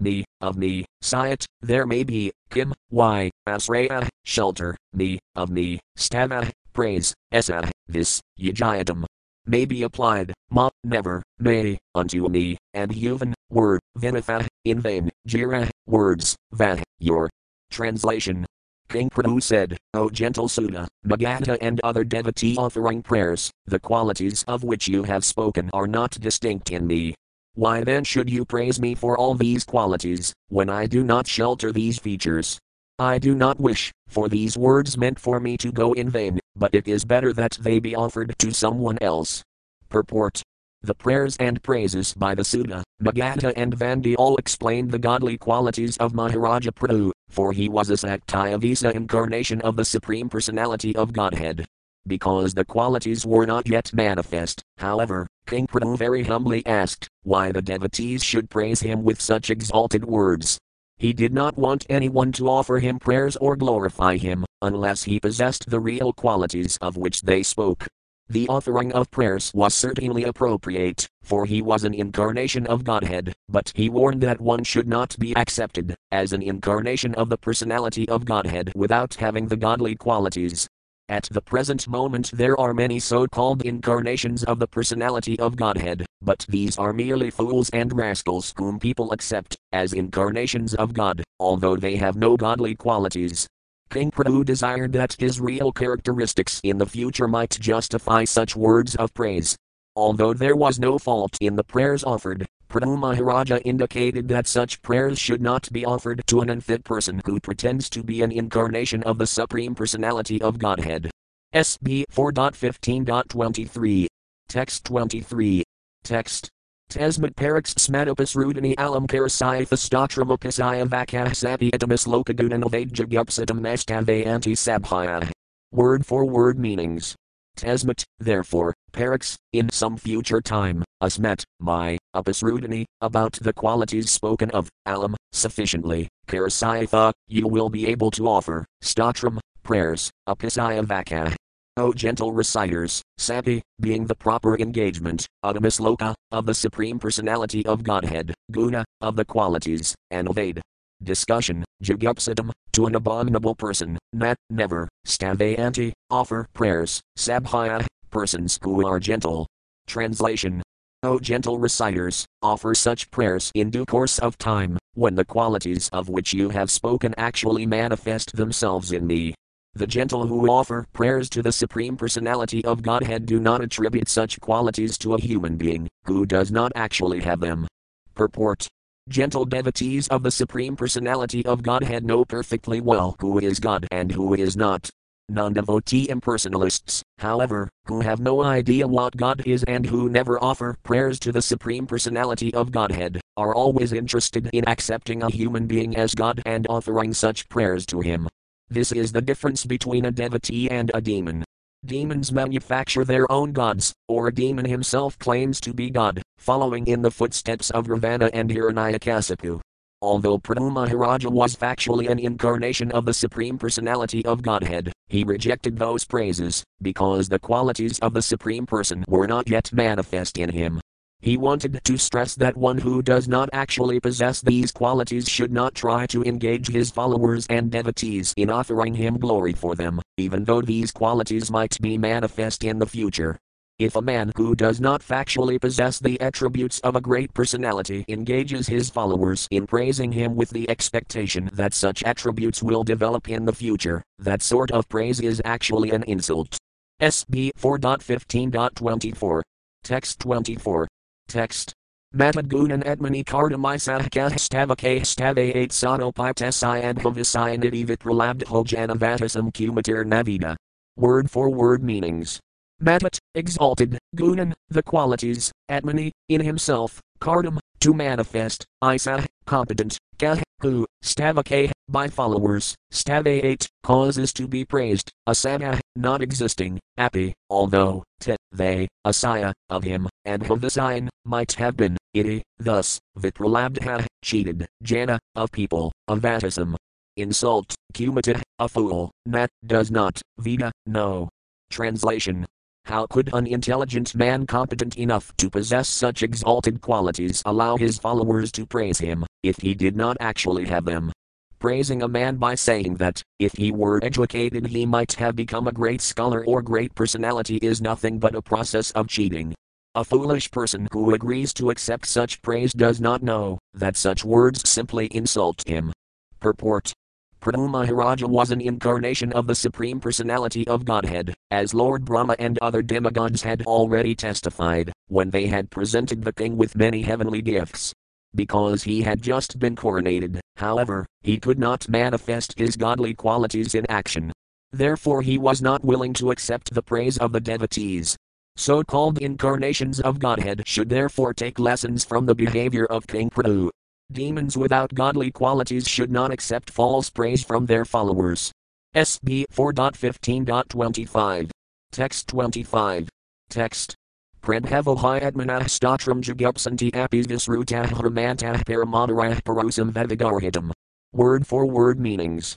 me, of me, Sayat, there may be, Kim, why, Asraya, shelter, me, of me, Stava, praise, Esa, this, Yajayatam, may be applied, ma, never, may, unto me, and huvan, word, vinatha, in vain, jira, words, va, your. Translation King Prithu said, O gentle Suta, Magadha and other devotee offering prayers, the qualities of which you have spoken are not distinct in me. Why then should you praise me for all these qualities, when I do not shelter these features? I do not wish, for these words meant for me to go in vain, but it is better that they be offered to someone else. Purport the prayers and praises by the Suta, Magadha and Vandi all explained the godly qualities of Maharaja Prithu, for he was a saktyavesa incarnation of the Supreme Personality of Godhead. Because the qualities were not yet manifest, however, King Prithu very humbly asked why the devotees should praise him with such exalted words. He did not want anyone to offer him prayers or glorify him, unless he possessed the real qualities of which they spoke. The offering of prayers was certainly appropriate, for he was an incarnation of Godhead, but he warned that one should not be accepted as an incarnation of the personality of Godhead without having the godly qualities. At the present moment, there are many so called incarnations of the personality of Godhead, but these are merely fools and rascals whom people accept as incarnations of God, although they have no godly qualities. King Prithu desired that his real characteristics in the future might justify such words of praise. Although there was no fault in the prayers offered, Prithu Maharaja indicated that such prayers should not be offered to an unfit person who pretends to be an incarnation of the Supreme Personality of Godhead. SB 4.15.23. Text 23. Text Tasmat parix smatopus rudini alam karasaya thastotramopasaya vakahsapi etamis lokagunan avadjagyupsitam mastave anti sabhaya. Word for word meanings. Tasmat, therefore, parix, in some future time, asmet, my, upasrudini, about the qualities spoken of, alam, sufficiently, karasayatha, you will be able to offer, stotram, prayers, apisaya vaka, O gentle reciters, Sati, being the proper engagement, Adamasloka, of the Supreme Personality of Godhead, Guna, of the qualities, and Avad. Discussion, Jagupsadam, to an abominable person, Nat, never, Stavayanti, offer prayers, Sabhaya, persons who are gentle. Translation O gentle reciters, offer such prayers in due course of time, when the qualities of which you have spoken actually manifest themselves in me, the gentle who offer prayers to the Supreme Personality of Godhead do not attribute such qualities to a human being, who does not actually have them. Purport Gentle devotees of the Supreme Personality of Godhead know perfectly well who is God and who is not. Non devotee impersonalists, however, who have no idea what God is and who never offer prayers to the Supreme Personality of Godhead, are always interested in accepting a human being as God and offering such prayers to him. This is the difference between a devotee and a demon. Demons manufacture their own gods, or a demon himself claims to be God, following in the footsteps of Ravana and Hiranyakasipu. Although Prithu Maharaja was factually an incarnation of the Supreme Personality of Godhead, he rejected those praises, because the qualities of the Supreme Person were not yet manifest in him. He wanted to stress that one who does not actually possess these qualities should not try to engage his followers and devotees in offering him glory for them, even though these qualities might be manifest in the future. If a man who does not factually possess the attributes of a great personality engages his followers in praising him with the expectation that such attributes will develop in the future, that sort of praise is actually an insult. SB 4.15.24. Text 24. Text. Matagunan etmani kardamisahka stavake stave eight sanopitasai adhavisai niti vipralabdho janavatasam kumatir navida. Word for word meanings. Matat, exalted, gunan, the qualities, atmani, in himself, kardam, to manifest, isa, competent, kah, who, stavake, by followers, stave causes to be praised, asana, not existing, api, although, te, they, asaya, of him, and havisayan, might have been, iti, thus, vipralabdha, cheated, jana, of people, avatasam. Insult, kumata, a fool, nat, does not, vida, no. Translation how could an intelligent man competent enough to possess such exalted qualities allow his followers to praise him, if he did not actually have them. Praising a man by saying that, if he were educated, he might have become a great scholar or great personality is nothing but a process of cheating. A foolish person who agrees to accept such praise does not know that such words simply insult him. Purport Prithu Maharaja was an incarnation of the Supreme Personality of Godhead, as Lord Brahma and other demigods had already testified, when they had presented the king with many heavenly gifts. Because he had just been coronated, however, he could not manifest his godly qualities in action. Therefore, he was not willing to accept the praise of the devotees. So called incarnations of Godhead should therefore take lessons from the behavior of King Prithu. Demons without godly qualities should not accept false praise from their followers. SB 4.15.25. Text 25. Text. Prabhavohi admanah statram jugupsanti apis visrutah paramanarah parosam vavigarhitam. Word for word meanings.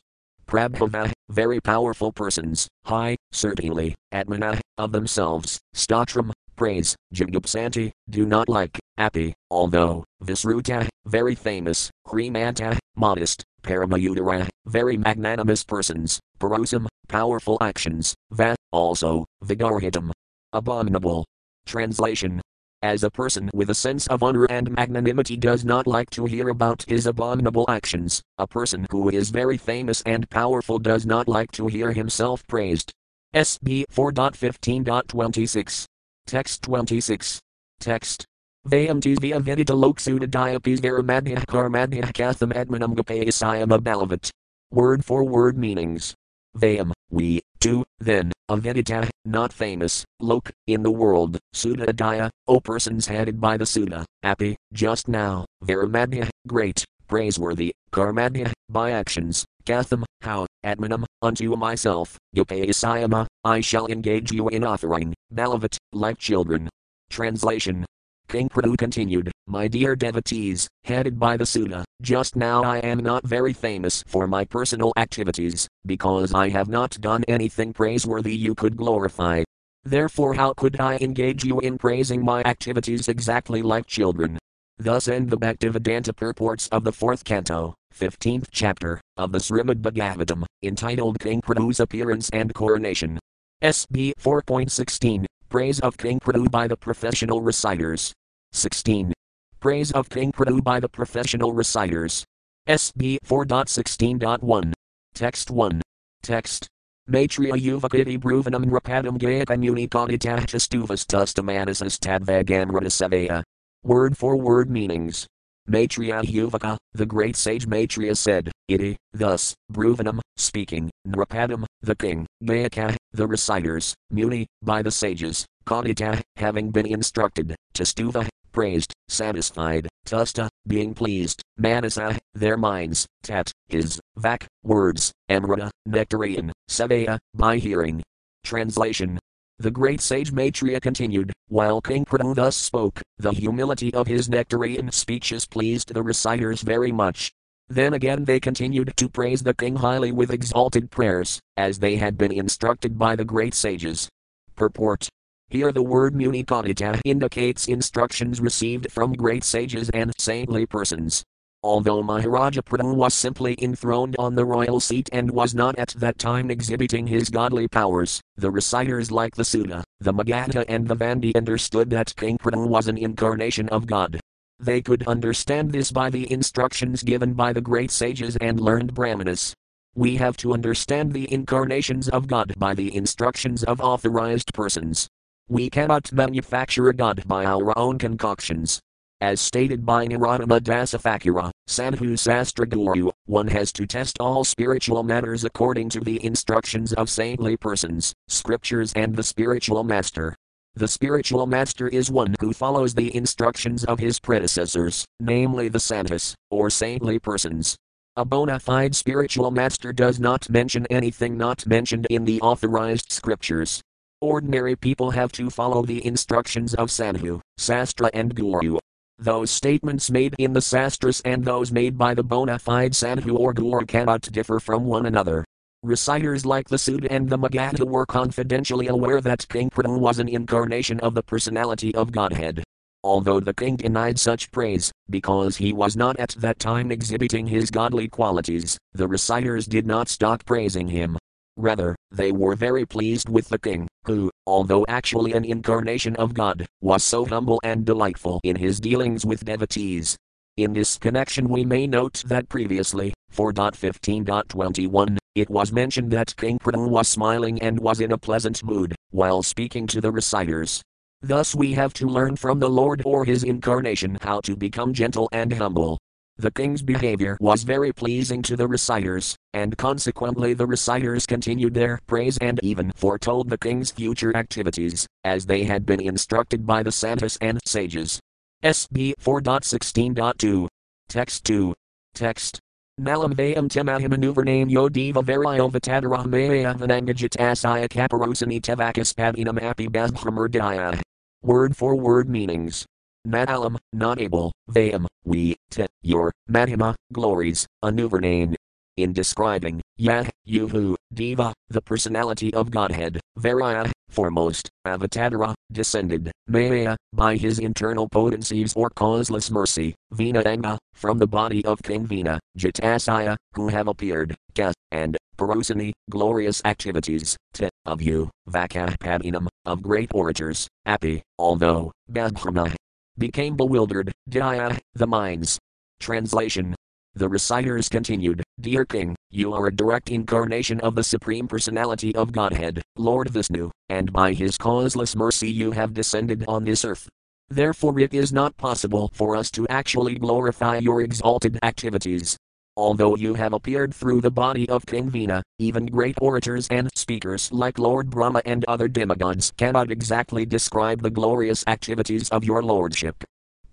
Prabhava, very powerful persons, high, certainly, atmanah, of themselves, statram, praise, Jugupsanti, do not like, Api, although, Visruta, very famous, Hrimanta, modest, Paramayudara, very magnanimous persons, Parosam, powerful actions, Va, also, Vigarhitam, abominable. Translation as a person with a sense of honor and magnanimity does not like to hear about his abominable actions, a person who is very famous and powerful does not like to hear himself praised. SB 4.15.26. Text 26. Text. Vayamtis via vedita loksuda diapis varamadhyah karmadhyah katham admanam gapayasayam abalavat. Word for word meanings. Vayam, we, to, then, avedita, not famous, lok, in the world, Suda Adaya, O persons headed by the Suta, Api, just now, Varamadhya, great, praiseworthy, Karmadhya, by actions, Katham, how, Atmanam, unto myself, Gopayasayama, I shall engage you in offering, Balavat, like children. Translation King Prithu continued, My dear devotees, headed by the Suta, just now I am not very famous for my personal activities, because I have not done anything praiseworthy you could glorify. Therefore, how could I engage you in praising my activities exactly like children? Thus end the Bhaktivedanta purports of the fourth canto, 15th chapter, of the Srimad Bhagavatam, entitled King Prithu's Appearance and Coronation. SB 4.16 Praise of King Prithu by the Professional Reciters. 16. Praise of King Prithu by the professional reciters. SB 4.16.1. Text 1. Text. Maitreya Yuvakiti Bruvanam Rapadam Gayakamuni Kaditachastuvas Tustamanasas Tadvagamrata Word for word meanings. Maitreya Yuvaka, the great sage Maitreya said, Iti, thus, Bruvanam, speaking, Nrapadam, the king, Gayaka, the reciters, Muni, by the sages, Kadita, having been instructed, Tastuva, praised, satisfied, tusta, being pleased, manasa, their minds, tat, his, vak, words, amrita, nectarian, savaya, by hearing. Translation The great sage Maitreya continued, while King Prithu thus spoke, the humility of his nectarian speeches pleased the reciters very much. Then again they continued to praise the king highly with exalted prayers, as they had been instructed by the great sages. Purport here the word munikadita indicates instructions received from great sages and saintly persons. Although Maharaja Prithu was simply enthroned on the royal seat and was not at that time exhibiting his godly powers, the reciters like the Suta, the Magadha and the Vandi understood that King Prithu was an incarnation of God. They could understand this by the instructions given by the great sages and learned brahmanas. We have to understand the incarnations of God by the instructions of authorized persons. We cannot manufacture a god by our own concoctions. As stated by Narottama dasa Thakura, Sadhu Sastra Guru, one has to test all spiritual matters according to the instructions of saintly persons, scriptures, and the spiritual master. The spiritual master is one who follows the instructions of his predecessors, namely the sadhus, or saintly persons. A bona fide spiritual master does not mention anything not mentioned in the authorized scriptures. Ordinary people have to follow the instructions of Sadhu, Sastra, and Guru. Those statements made in the Sastras and those made by the bona fide Sadhu or Guru cannot differ from one another. Reciters like the Suta and the Magadha were confidentially aware that King Prithu was an incarnation of the personality of Godhead. Although the king denied such praise, because he was not at that time exhibiting his godly qualities, the reciters did not stop praising him. Rather, they were very pleased with the king, who, although actually an incarnation of God, was so humble and delightful in his dealings with devotees. In this connection, we may note that previously, 4.15.21, it was mentioned that King Prithu was smiling and was in a pleasant mood while speaking to the reciters. Thus we have to learn from the Lord or his incarnation how to become gentle and humble. The king's behavior was very pleasing to the reciters, and consequently the reciters continued their praise and even foretold the king's future activities, as they had been instructed by the santas and sages. SB 4.16.2. Text 2. Text. Nalam vayam timahim maneuver name yo diva vario vatadara maya vanangajit asaya kaparosani tevakas pavinam api bazbhamurdaya. Word for word meanings. Madalam, not able, Vayam, we, te, your, Madhima, glories, name. In describing, Yah, you who, Deva, the personality of Godhead, Varaya, foremost, Avatadara, descended, Maya, by his internal potencies or causeless mercy, Vena Anga, from the body of King Vina, Jatasaya, who have appeared, Ka, and, Parosani, glorious activities, Te, of you, Vakapadinam, of great orators, Api, although, Badhrama, became bewildered, Daya, the minds. Translation the reciters continued, Dear King, you are a direct incarnation of the Supreme Personality of Godhead, Lord Vishnu, and by his causeless mercy you have descended on this earth. Therefore, it is not possible for us to actually glorify your exalted activities. Although you have appeared through the body of King Vena, even great orators and speakers like Lord Brahma and other demigods cannot exactly describe the glorious activities of your lordship.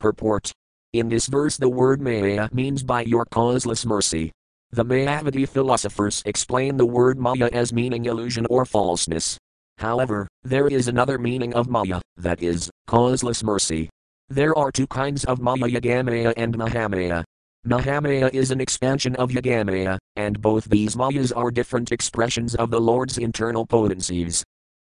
Purport in this verse, the word Maya means by your causeless mercy. The Mayavadi philosophers explain the word Maya as meaning illusion or falseness. However, there is another meaning of Maya, that is, causeless mercy. There are two kinds of Maya Yogamaya and Mahamaya. Mahamaya is an expansion of Yogamaya, and both these Mayas are different expressions of the Lord's internal potencies.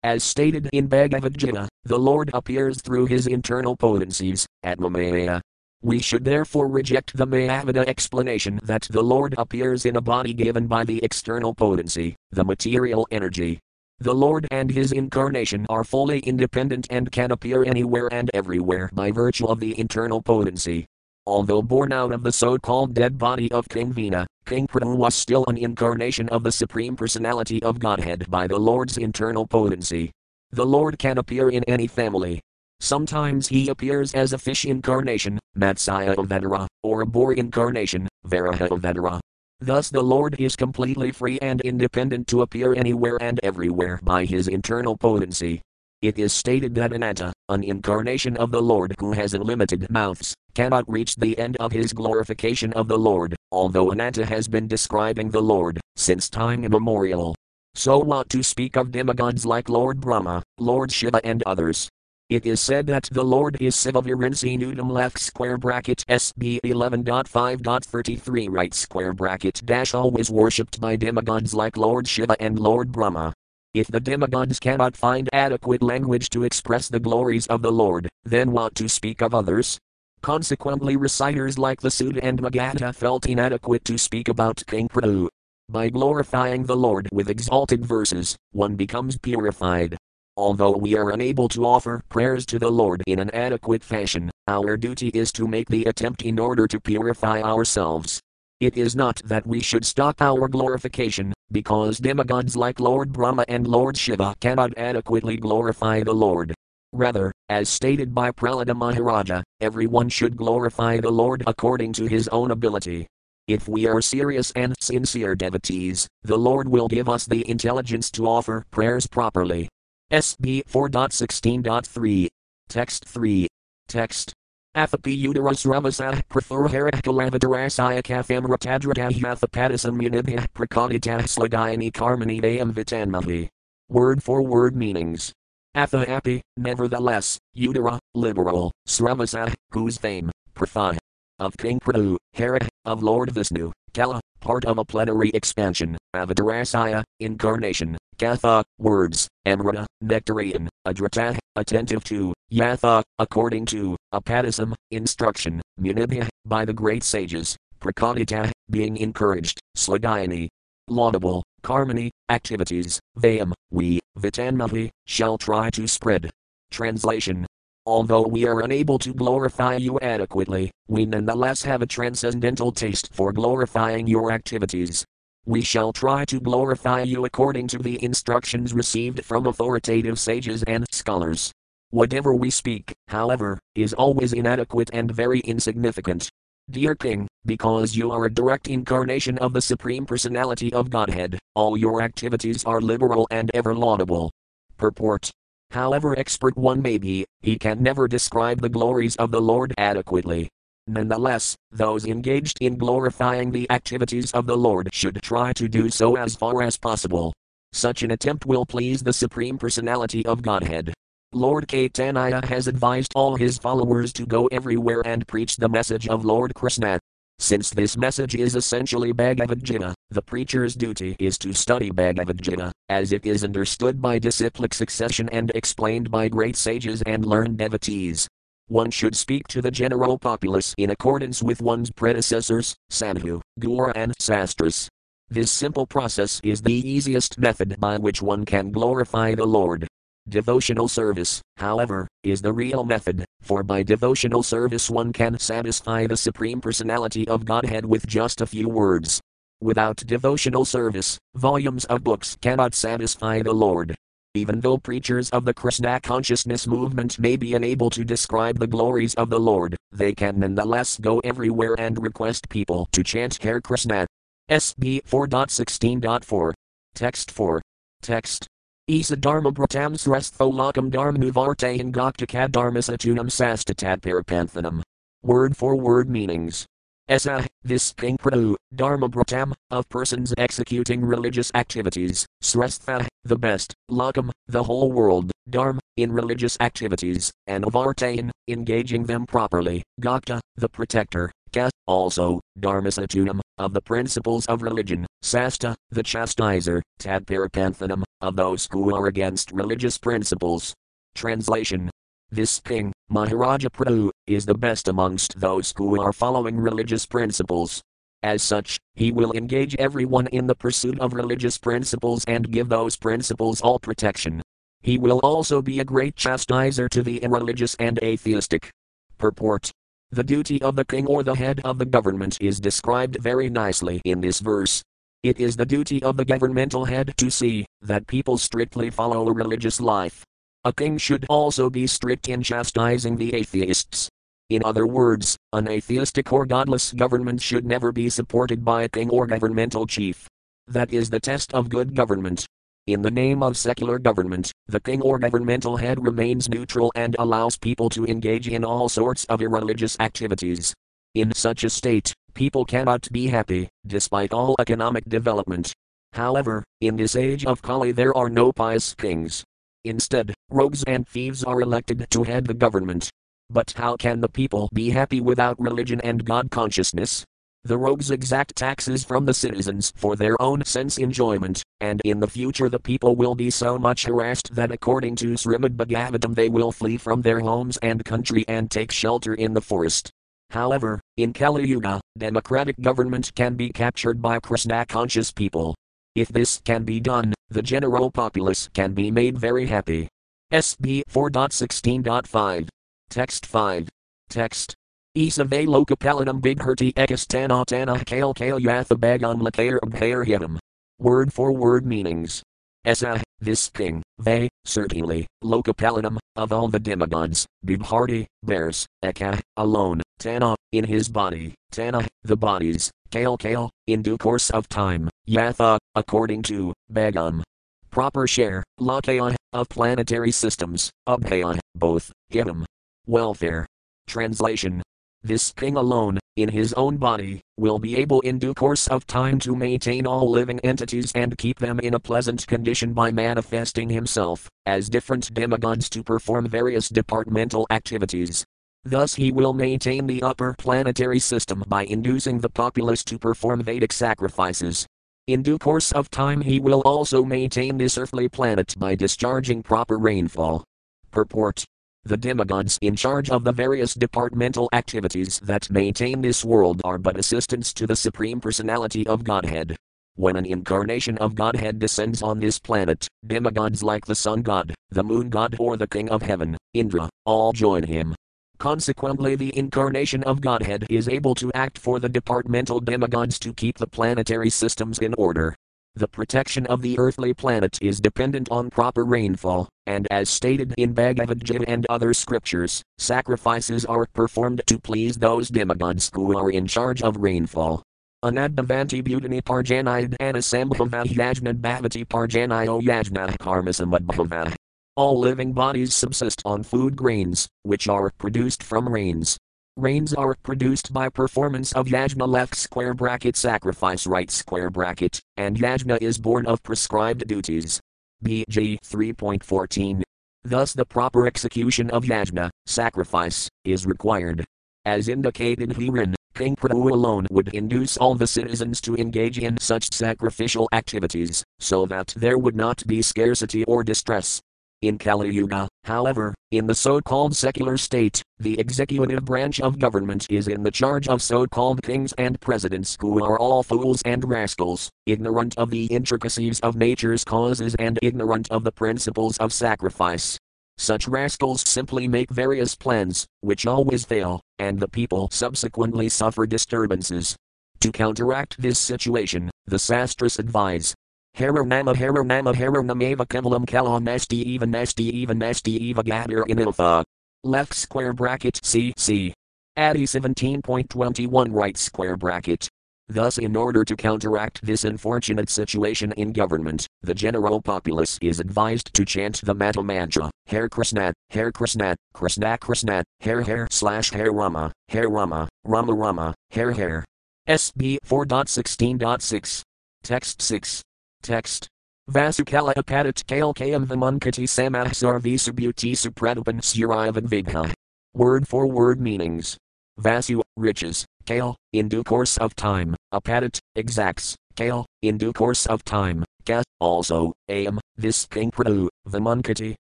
As stated in Bhagavad Gita, the Lord appears through his internal potencies, Atmamaya, we should therefore reject the Mayavada explanation that the Lord appears in a body given by the external potency, the material energy. The Lord and His incarnation are fully independent and can appear anywhere and everywhere by virtue of the internal potency. Although born out of the so called dead body of King Vena, King Prithu was still an incarnation of the Supreme Personality of Godhead by the Lord's internal potency. The Lord can appear in any family, Sometimes he appears as a fish incarnation, Matsya Avadara, or a boar incarnation, Varaha Avadara. Thus the Lord is completely free and independent to appear anywhere and everywhere by his internal potency. It is stated that Ananta, an incarnation of the Lord who has unlimited mouths, cannot reach the end of his glorification of the Lord, although Ananta has been describing the Lord since time immemorial. So what to speak of demigods like Lord Brahma, Lord Shiva and others. It is said that the Lord is Sivavirensi Nudum left square bracket SB 11.5.33 right square bracket dash always worshipped by demigods like Lord Shiva and Lord Brahma. If the demigods cannot find adequate language to express the glories of the Lord, then what to speak of others? Consequently, reciters like the Suta and Magadha felt inadequate to speak about King Prithu. By glorifying the Lord with exalted verses, one becomes purified, Although we are unable to offer prayers to the Lord in an adequate fashion, our duty is to make the attempt in order to purify ourselves. It is not that we should stop our glorification, because demigods like Lord Brahma and Lord Shiva cannot adequately glorify the Lord. Rather, as stated by Prahlada Maharaja, everyone should glorify the Lord according to his own ability. If we are serious and sincere devotees, the Lord will give us the intelligence to offer prayers properly. SB 4.16.3. Text 3. Text. Athapi uterus ramasah prathurharah kalavadarasaya kafam ratadradahyathapadasan munibhah prakaditah sladayani karmani vayam vitanmahi. Word for word meanings. Atha nevertheless, utera, liberal, Sravasa, whose fame, Pratha, of King Prithu, Hara, of Lord Vishnu, Kala, part of a plenary expansion, Avatarasaya, incarnation, Katha, words, Amrita, nectarian, Adrata, attentive to, Yatha, according to, Apadism, instruction, Munibhya, by the great sages, Prakadita, being encouraged, Sladhyani, laudable, Karmani, activities, Vayam, we, Vitanmahi, shall try to spread. Translation Although we are unable to glorify you adequately, we nonetheless have a transcendental taste for glorifying your activities. We shall try to glorify you according to the instructions received from authoritative sages and scholars. Whatever we speak, however, is always inadequate and very insignificant. Dear King, because you are a direct incarnation of the Supreme Personality of Godhead, all your activities are liberal and ever laudable. Purport However expert one may be, he can never describe the glories of the Lord adequately. Nonetheless, those engaged in glorifying the activities of the Lord should try to do so as far as possible. Such an attempt will please the Supreme Personality of Godhead. Lord Caitanya has advised all his followers to go everywhere and preach the message of Lord Krishna. Since this message is essentially Bhagavad Gita, the preacher's duty is to study Bhagavad Gita, as it is understood by disciplic succession and explained by great sages and learned devotees. One should speak to the general populace in accordance with one's predecessors, Sadhu, Guru, and Sastras. This simple process is the easiest method by which one can glorify the Lord. Devotional service, however, is the real method, for by devotional service one can satisfy the Supreme Personality of Godhead with just a few words. Without devotional service, volumes of books cannot satisfy the Lord. Even though preachers of the Krishna consciousness movement may be unable to describe the glories of the Lord, they can nonetheless go everywhere and request people to chant Hare Krishna. SB 4.16.4. Text 4. Text Isa dharma pratam srestho lakam dharmanuvarte ingoktika dharmasatunam sastatat parapanthanam. Word for word meanings. Esa, this king pradu, dharma pratam, of persons executing religious activities, srestha, the best, lakam, the whole world, dharma, in religious activities, and avartain, engaging them properly, gokta, the protector, ka, also, dharmasatunam, of the principles of religion, Sasta, the chastiser, Tadparapanthanam, of those who are against religious principles. Translation This king, Maharaja Prithu, is the best amongst those who are following religious principles. As such, he will engage everyone in the pursuit of religious principles and give those principles all protection. He will also be a great chastiser to the irreligious and atheistic. Purport the duty of the king or the head of the government is described very nicely in this verse. It is the duty of the governmental head to see that people strictly follow a religious life. A king should also be strict in chastising the atheists. In other words, an atheistic or godless government should never be supported by a king or governmental chief. That is the test of good government. In the name of secular government, the king or governmental head remains neutral and allows people to engage in all sorts of irreligious activities. In such a state, people cannot be happy, despite all economic development. However, in this age of Kali, there are no pious kings. Instead, rogues and thieves are elected to head the government. But how can the people be happy without religion and God consciousness? The rogues exact taxes from the citizens for their own sense enjoyment, and in the future the people will be so much harassed that according to Srimad Bhagavatam they will flee from their homes and country and take shelter in the forest. However, in Kali Yuga, democratic government can be captured by Krishna conscious people. If this can be done, the general populace can be made very happy. SB 4.16.5. Text 5. Text Isave lokapalanam bigherti ekastanatana kale kale yathabagan lakayar abhayarhyam. Word for word meanings. Esa, this king, they, certainly, lokapalanam, of all the demigods, bibharti, bears, eka, alone, tana, in his body, tana, the bodies, kale kale, in due course of time, yatha, according to, bagam. Proper share, lakaya, of planetary systems, abhaya, both, him. Welfare. Translation this king alone, in his own body, will be able in due course of time to maintain all living entities and keep them in a pleasant condition by manifesting himself, as different demigods to perform various departmental activities. Thus he will maintain the upper planetary system by inducing the populace to perform Vedic sacrifices. In due course of time, he will also maintain this earthly planet by discharging proper rainfall. Purport the demigods in charge of the various departmental activities that maintain this world are but assistants to the Supreme Personality of Godhead. When an incarnation of Godhead descends on this planet, demigods like the sun god, the moon god, or the king of heaven, Indra, all join him. Consequently, the incarnation of Godhead is able to act for the departmental demigods to keep the planetary systems in order. The protection of the earthly planet is dependent on proper rainfall, and as stated in Bhagavad Gita and other scriptures, sacrifices are performed to please those demigods who are in charge of rainfall. Anadavanti Bhutani Parjanayad Anasambhava Yajna Bhavati Parjanayo Yajna Karmasamudbhava. All living bodies subsist on food grains, which are produced from rains. Rains are produced by performance of yajna left square bracket sacrifice right square bracket, and yajna is born of prescribed duties. BG 3.14. Thus the proper execution of yajna, sacrifice, is required. As indicated herein, King Prithu alone would induce all the citizens to engage in such sacrificial activities, so that there would not be scarcity or distress. In Kali Yuga, however, in the so called secular state, the executive branch of government is in the charge of so called kings and presidents who are all fools and rascals, ignorant of the intricacies of nature's causes and ignorant of the principles of sacrifice. Such rascals simply make various plans, which always fail, and the people subsequently suffer disturbances. To counteract this situation, the sastras advise Hero nama hero nama hero namava kevalam kalam nesti eva nesti eva nesti eva gabir inilfa. Left square bracket CC. Adi 17.21 right square bracket. Thus, in order to counteract this unfortunate situation in government, the general populace is advised to chant the Maha mantra, Hare Krishna, Hare Krishna, Krishna Krishna, Hare Hare slash Hare Rama, Hare Rama, Rama Rama, Hare Hare. SB 4.16.6. Text 6. Text. Vasukala apadat kalkayam vimunkati samahsarvi subhuti supradapan surivan vigha. Word for word meanings. Vasu, riches, kale, in due course of time, apadat, exacts, kale, in due course of time, ka, also, am, this king Prithu, vimunkati,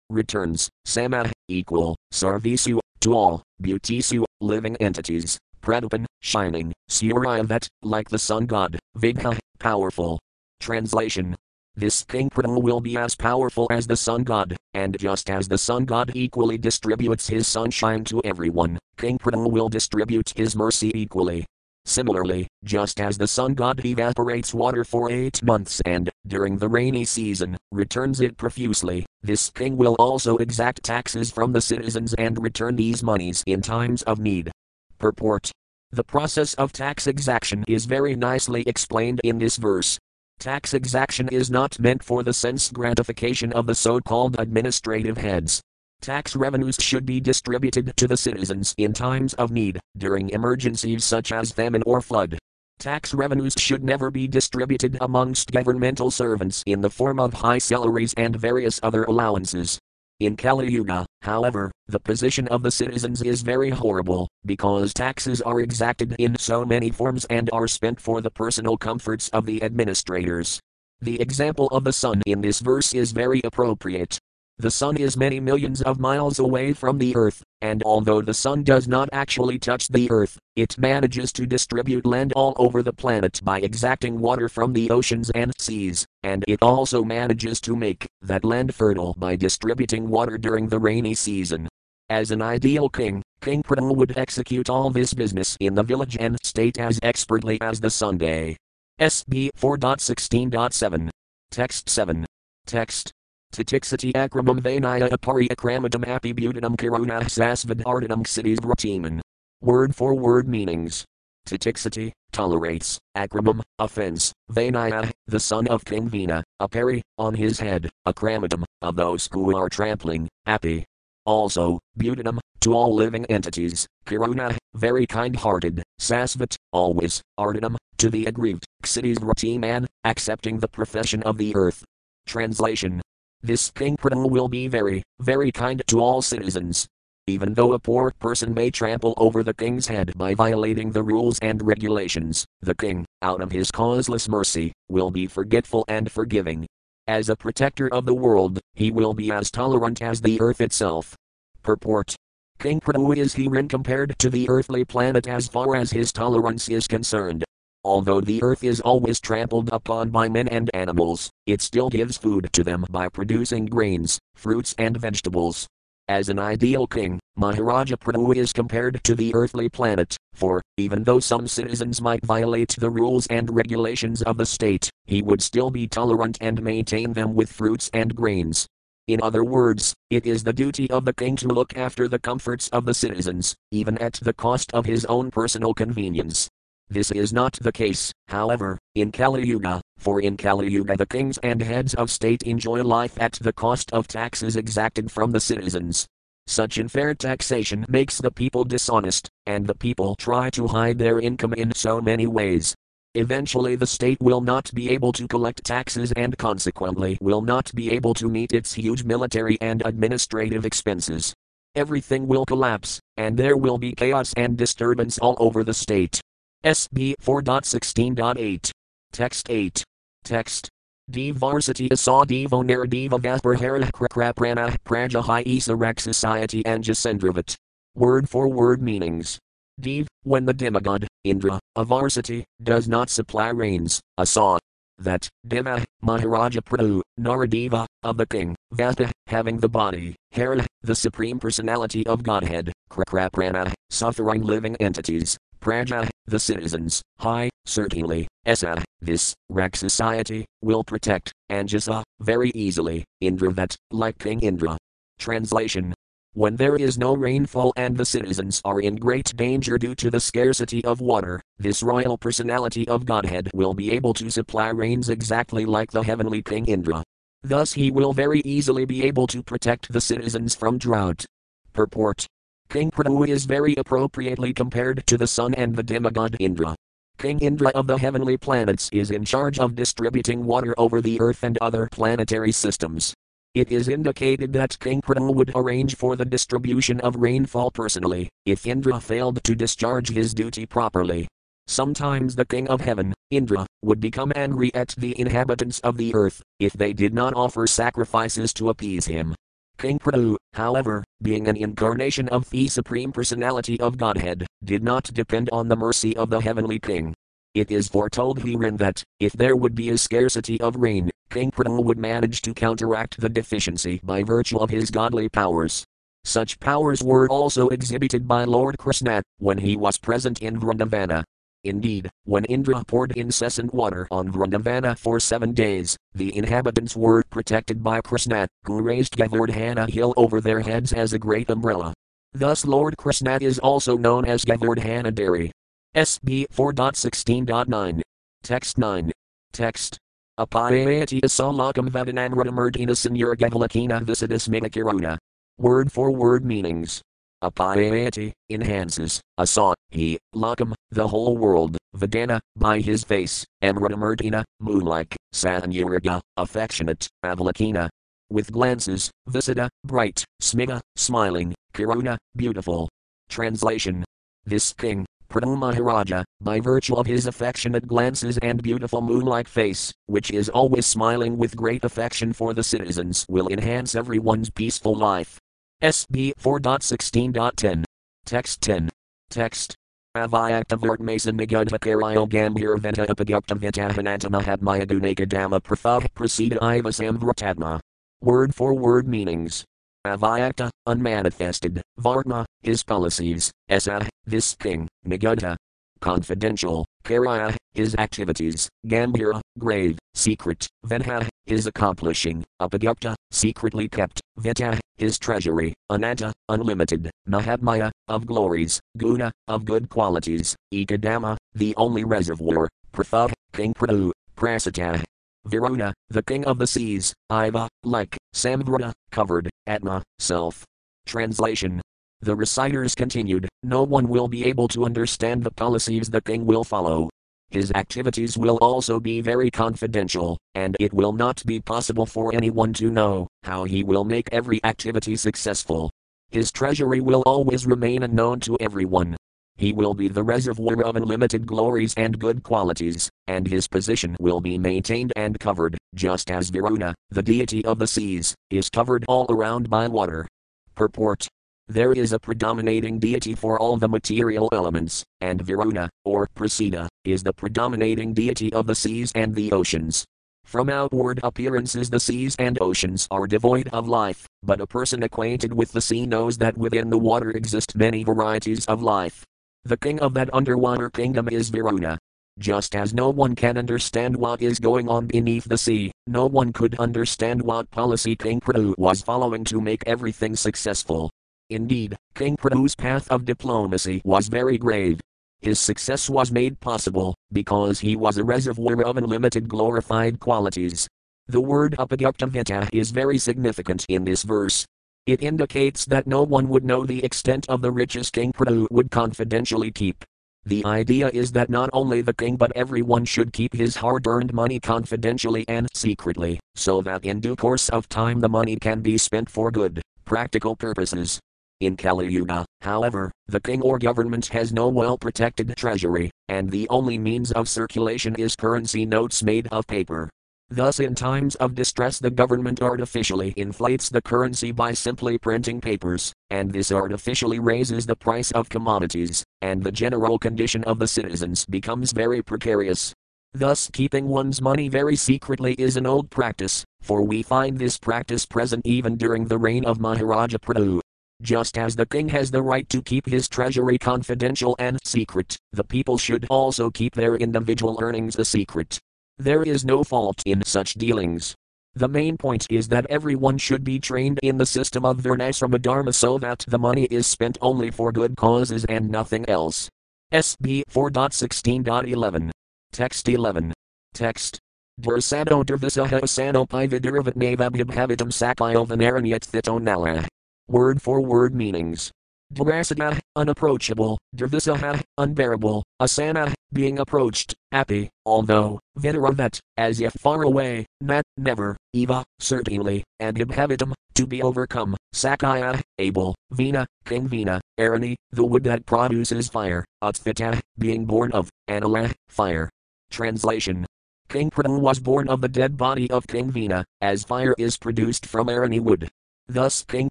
returns, samah, equal, sarvisu, to all, bhutisu, living entities, pradapan, shining, suriyavat, like the sun god, vigha, powerful, Translation this king Prithu will be as powerful as the sun god, and just as the sun god equally distributes his sunshine to everyone, King Prithu will distribute his mercy equally. Similarly, just as the sun god evaporates water for eight months and, during the rainy season, returns it profusely, this king will also exact taxes from the citizens and return these monies in times of need. Purport The process of tax exaction is very nicely explained in this verse. Tax exaction is not meant for the sense gratification of the so called administrative heads. Tax revenues should be distributed to the citizens in times of need, during emergencies such as famine or flood. Tax revenues should never be distributed amongst governmental servants in the form of high salaries and various other allowances. In Kali Yuga, however, the position of the citizens is very horrible, because taxes are exacted in so many forms and are spent for the personal comforts of the administrators. The example of the sun in this verse is very appropriate. The sun is many millions of miles away from the earth, and although the sun does not actually touch the earth, it manages to distribute land all over the planet by exacting water from the oceans and seas, and it also manages to make that land fertile by distributing water during the rainy season. As an ideal king, King Prithu would execute all this business in the village and state as expertly as the Sunday. SB 4.16.7. Text 7. Text. Tatixati akramam vanaya apari akramadam apibutanam karuna sasvadardhanam cities ratiman. Word for word meanings. Tatixati, tolerates, akramam, offense, vanaya, the son of King Vena, apari, on his head, akramadam, of those who are trampling, api. Also, butanam, to all living entities, karuna, very kind hearted, sasvat, always, ardhanam, to the aggrieved, cities ratiman, accepting the profession of the earth. Translation this king Prithu will be very, very kind to all citizens. even though a poor person may trample over the king's head by violating the rules and regulations, the king, out of his causeless mercy, will be forgetful and forgiving. As a protector of the world, he will be as tolerant as the earth itself. Purport King Prithu is herein compared to the earthly planet as far as his tolerance is concerned. Although the earth is always trampled upon by men and animals, it still gives food to them by producing grains, fruits, and vegetables. As an ideal king, Maharaja Prithu is compared to the earthly planet, for, even though some citizens might violate the rules and regulations of the state, he would still be tolerant and maintain them with fruits and grains. In other words, it is the duty of the king to look after the comforts of the citizens, even at the cost of his own personal convenience. This is not the case, however, in Kali Yuga, for in Kali Yuga the kings and heads of state enjoy life at the cost of taxes exacted from the citizens. Such unfair taxation makes the people dishonest, and the people try to hide their income in so many ways, Eventually, the state will not be able to collect taxes and consequently will not be able to meet its huge military and administrative expenses. Everything will collapse, and there will be chaos and disturbance all over the state. SB 4.16.8. Text 8. Text. Divarsity Asa Devo Naradiva Vasparhara Kraprana Prajahai Isarak Society and Jasendravat. Word for word meanings. Dev, when the demigod, Indra, of varsity, does not supply rains, a saw. That, Deva, Maharaja Prithu, Naradeva, of the king, Vasta, having the body, Hara, the supreme personality of Godhead, Krakrapana, suffering living entities, Praja, the citizens, High, certainly, Esa, this, Rak society, will protect, Anjasa, very easily, Indra that, like King Indra. Translation when there is no rainfall and the citizens are in great danger due to the scarcity of water, this royal personality of Godhead will be able to supply rains exactly like the heavenly King Indra. Thus he will very easily be able to protect the citizens from drought. Purport King Prithu is very appropriately compared to the sun and the demigod Indra. King Indra of the heavenly planets is in charge of distributing water over the earth and other planetary systems. It is indicated that King Prithu would arrange for the distribution of rainfall personally, if Indra failed to discharge his duty properly. Sometimes the King of Heaven, Indra, would become angry at the inhabitants of the earth, if they did not offer sacrifices to appease him. King Prithu, however, being an incarnation of the Supreme Personality of Godhead, did not depend on the mercy of the Heavenly King. It is foretold herein that, if there would be a scarcity of rain, King Prithu would manage to counteract the deficiency by virtue of his godly powers. Such powers were also exhibited by Lord Krishna when he was present in Vrindavana. Indeed, when Indra poured incessant water on Vrindavana for seven days, the inhabitants were protected by Krishna, who raised Govardhana hill over their heads as a great umbrella. Thus Lord Krishna is also known as Govardhana Dhari. SB 4.16.9. Text 9. Text. Apayati asalakam vadanamradamurdina senurgavalakina visitus minakiruna. Word for word meanings. Apayati, enhances, asa, he, lakam, the whole world, vedana, by his face, amradamurdina, moonlike, sanyurga, affectionate, avalakina. With glances, visita, bright, smiga, smiling, kiruna, beautiful. Translation. This king, Pradumaharaja, by virtue of his affectionate glances and beautiful moon-like face, which is always smiling with great affection for the citizens, will enhance everyone's peaceful life. SB 4.16.10. Text 10. Text. Avyakta mason nigudhakarayo gambhir venta upagupta vitahananta mahatmaya dunakadama prathah prasida ivasamvratadma. Word for word meanings. Avyakta, unmanifested, Varma, his policies, Esa, this king, Nigudha, confidential, Karaya, his activities, Gambhira, grave, secret, Venha, his accomplishing, Upagupta, secretly kept, Vita, his treasury, Ananta, unlimited, Mahatmaya, of glories, Guna, of good qualities, Ekadama, the only reservoir, Pratha, King Prithu, Prasita, Varuna, the king of the seas, Iva, like, Samvrata, covered, Atma, self. Translation. The reciters continued, No one will be able to understand the policies the king will follow. His activities will also be very confidential, and it will not be possible for anyone to know how he will make every activity successful. his treasury will always remain unknown to everyone. He will be the reservoir of unlimited glories and good qualities, and his position will be maintained and covered, just as Varuna, the deity of the seas, is covered all around by water. Purport there is a predominating deity for all the material elements, and Varuna, or Praceta, is the predominating deity of the seas and the oceans. From outward appearances, the seas and oceans are devoid of life, but a person acquainted with the sea knows that within the water exist many varieties of life. The king of that underwater kingdom is Varuna. Just as no one can understand what is going on beneath the sea, no one could understand what policy King Prithu was following to make everything successful. Indeed, King Prithu's path of diplomacy was very grave. His success was made possible because he was a reservoir of unlimited glorified qualities. The word upagyuptamvita is very significant in this verse. It indicates that no one would know the extent of the riches King Prithu would confidentially keep. The idea is that not only the king but everyone should keep his hard earned money confidentially and secretly, so that in due course of time the money can be spent for good, practical purposes. In Kali Yuga, however, the king or government has no well protected treasury, and the only means of circulation is currency notes made of paper. Thus, in times of distress, the government artificially inflates the currency by simply printing papers, and this artificially raises the price of commodities, and the general condition of the citizens becomes very precarious. Thus, keeping one's money very secretly is an old practice, for we find this practice present even during the reign of Maharaja Prithu. Just as the king has the right to keep his treasury confidential and secret, the people should also keep their individual earnings a secret. There is no fault in such dealings. The main point is that everyone should be trained in the system of Varnasrama Dharma so that the money is spent only for good causes and nothing else. SB 4.16.11. Text 11. Text. Dursado Dervisaha Asano Pividirvat Navabhibhavitam Sakayo Vanaranyat Thito Nala. Word for word meanings. Dvarasada, unapproachable, Dvarvisaha, unbearable, Asana, being approached, Api, although, Vidaravat, as if far away, Nat, never, Eva, certainly, and Ibhavitam, to be overcome, Sakaya, able, Vena, King Vena, Arani, the wood that produces fire, Utfita, being born of, Anala, fire. Translation. King Prithu was born of the dead body of King Vena, as fire is produced from Arani wood. Thus King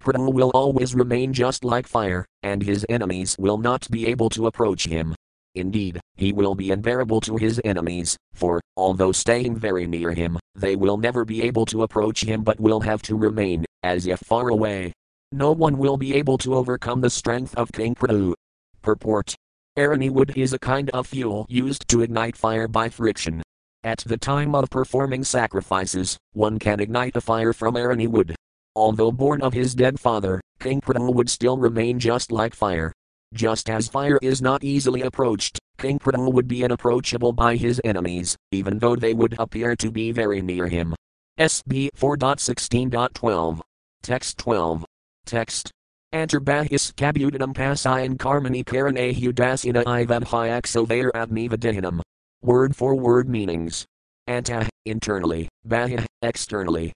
Prithu will always remain just like fire, and his enemies will not be able to approach him. Indeed, he will be unbearable to his enemies, for, although staying very near him, they will never be able to approach him but will have to remain, as if far away. No one will be able to overcome the strength of King Prithu. Purport Arani wood is a kind of fuel used to ignite fire by friction. At the time of performing sacrifices, one can ignite a fire from Arani wood. Although born of his dead father, King Prithu would still remain just like fire. Just as fire is not easily approached, King Prithu would be unapproachable by his enemies, even though they would appear to be very near him. SB 4.16.12. Text 12. Text. Antarbahis kabutanam pasayan karmani karane hudasina ivam hyaksovair abnivadehinam. Word for word meanings. Anta, internally, bahya, externally,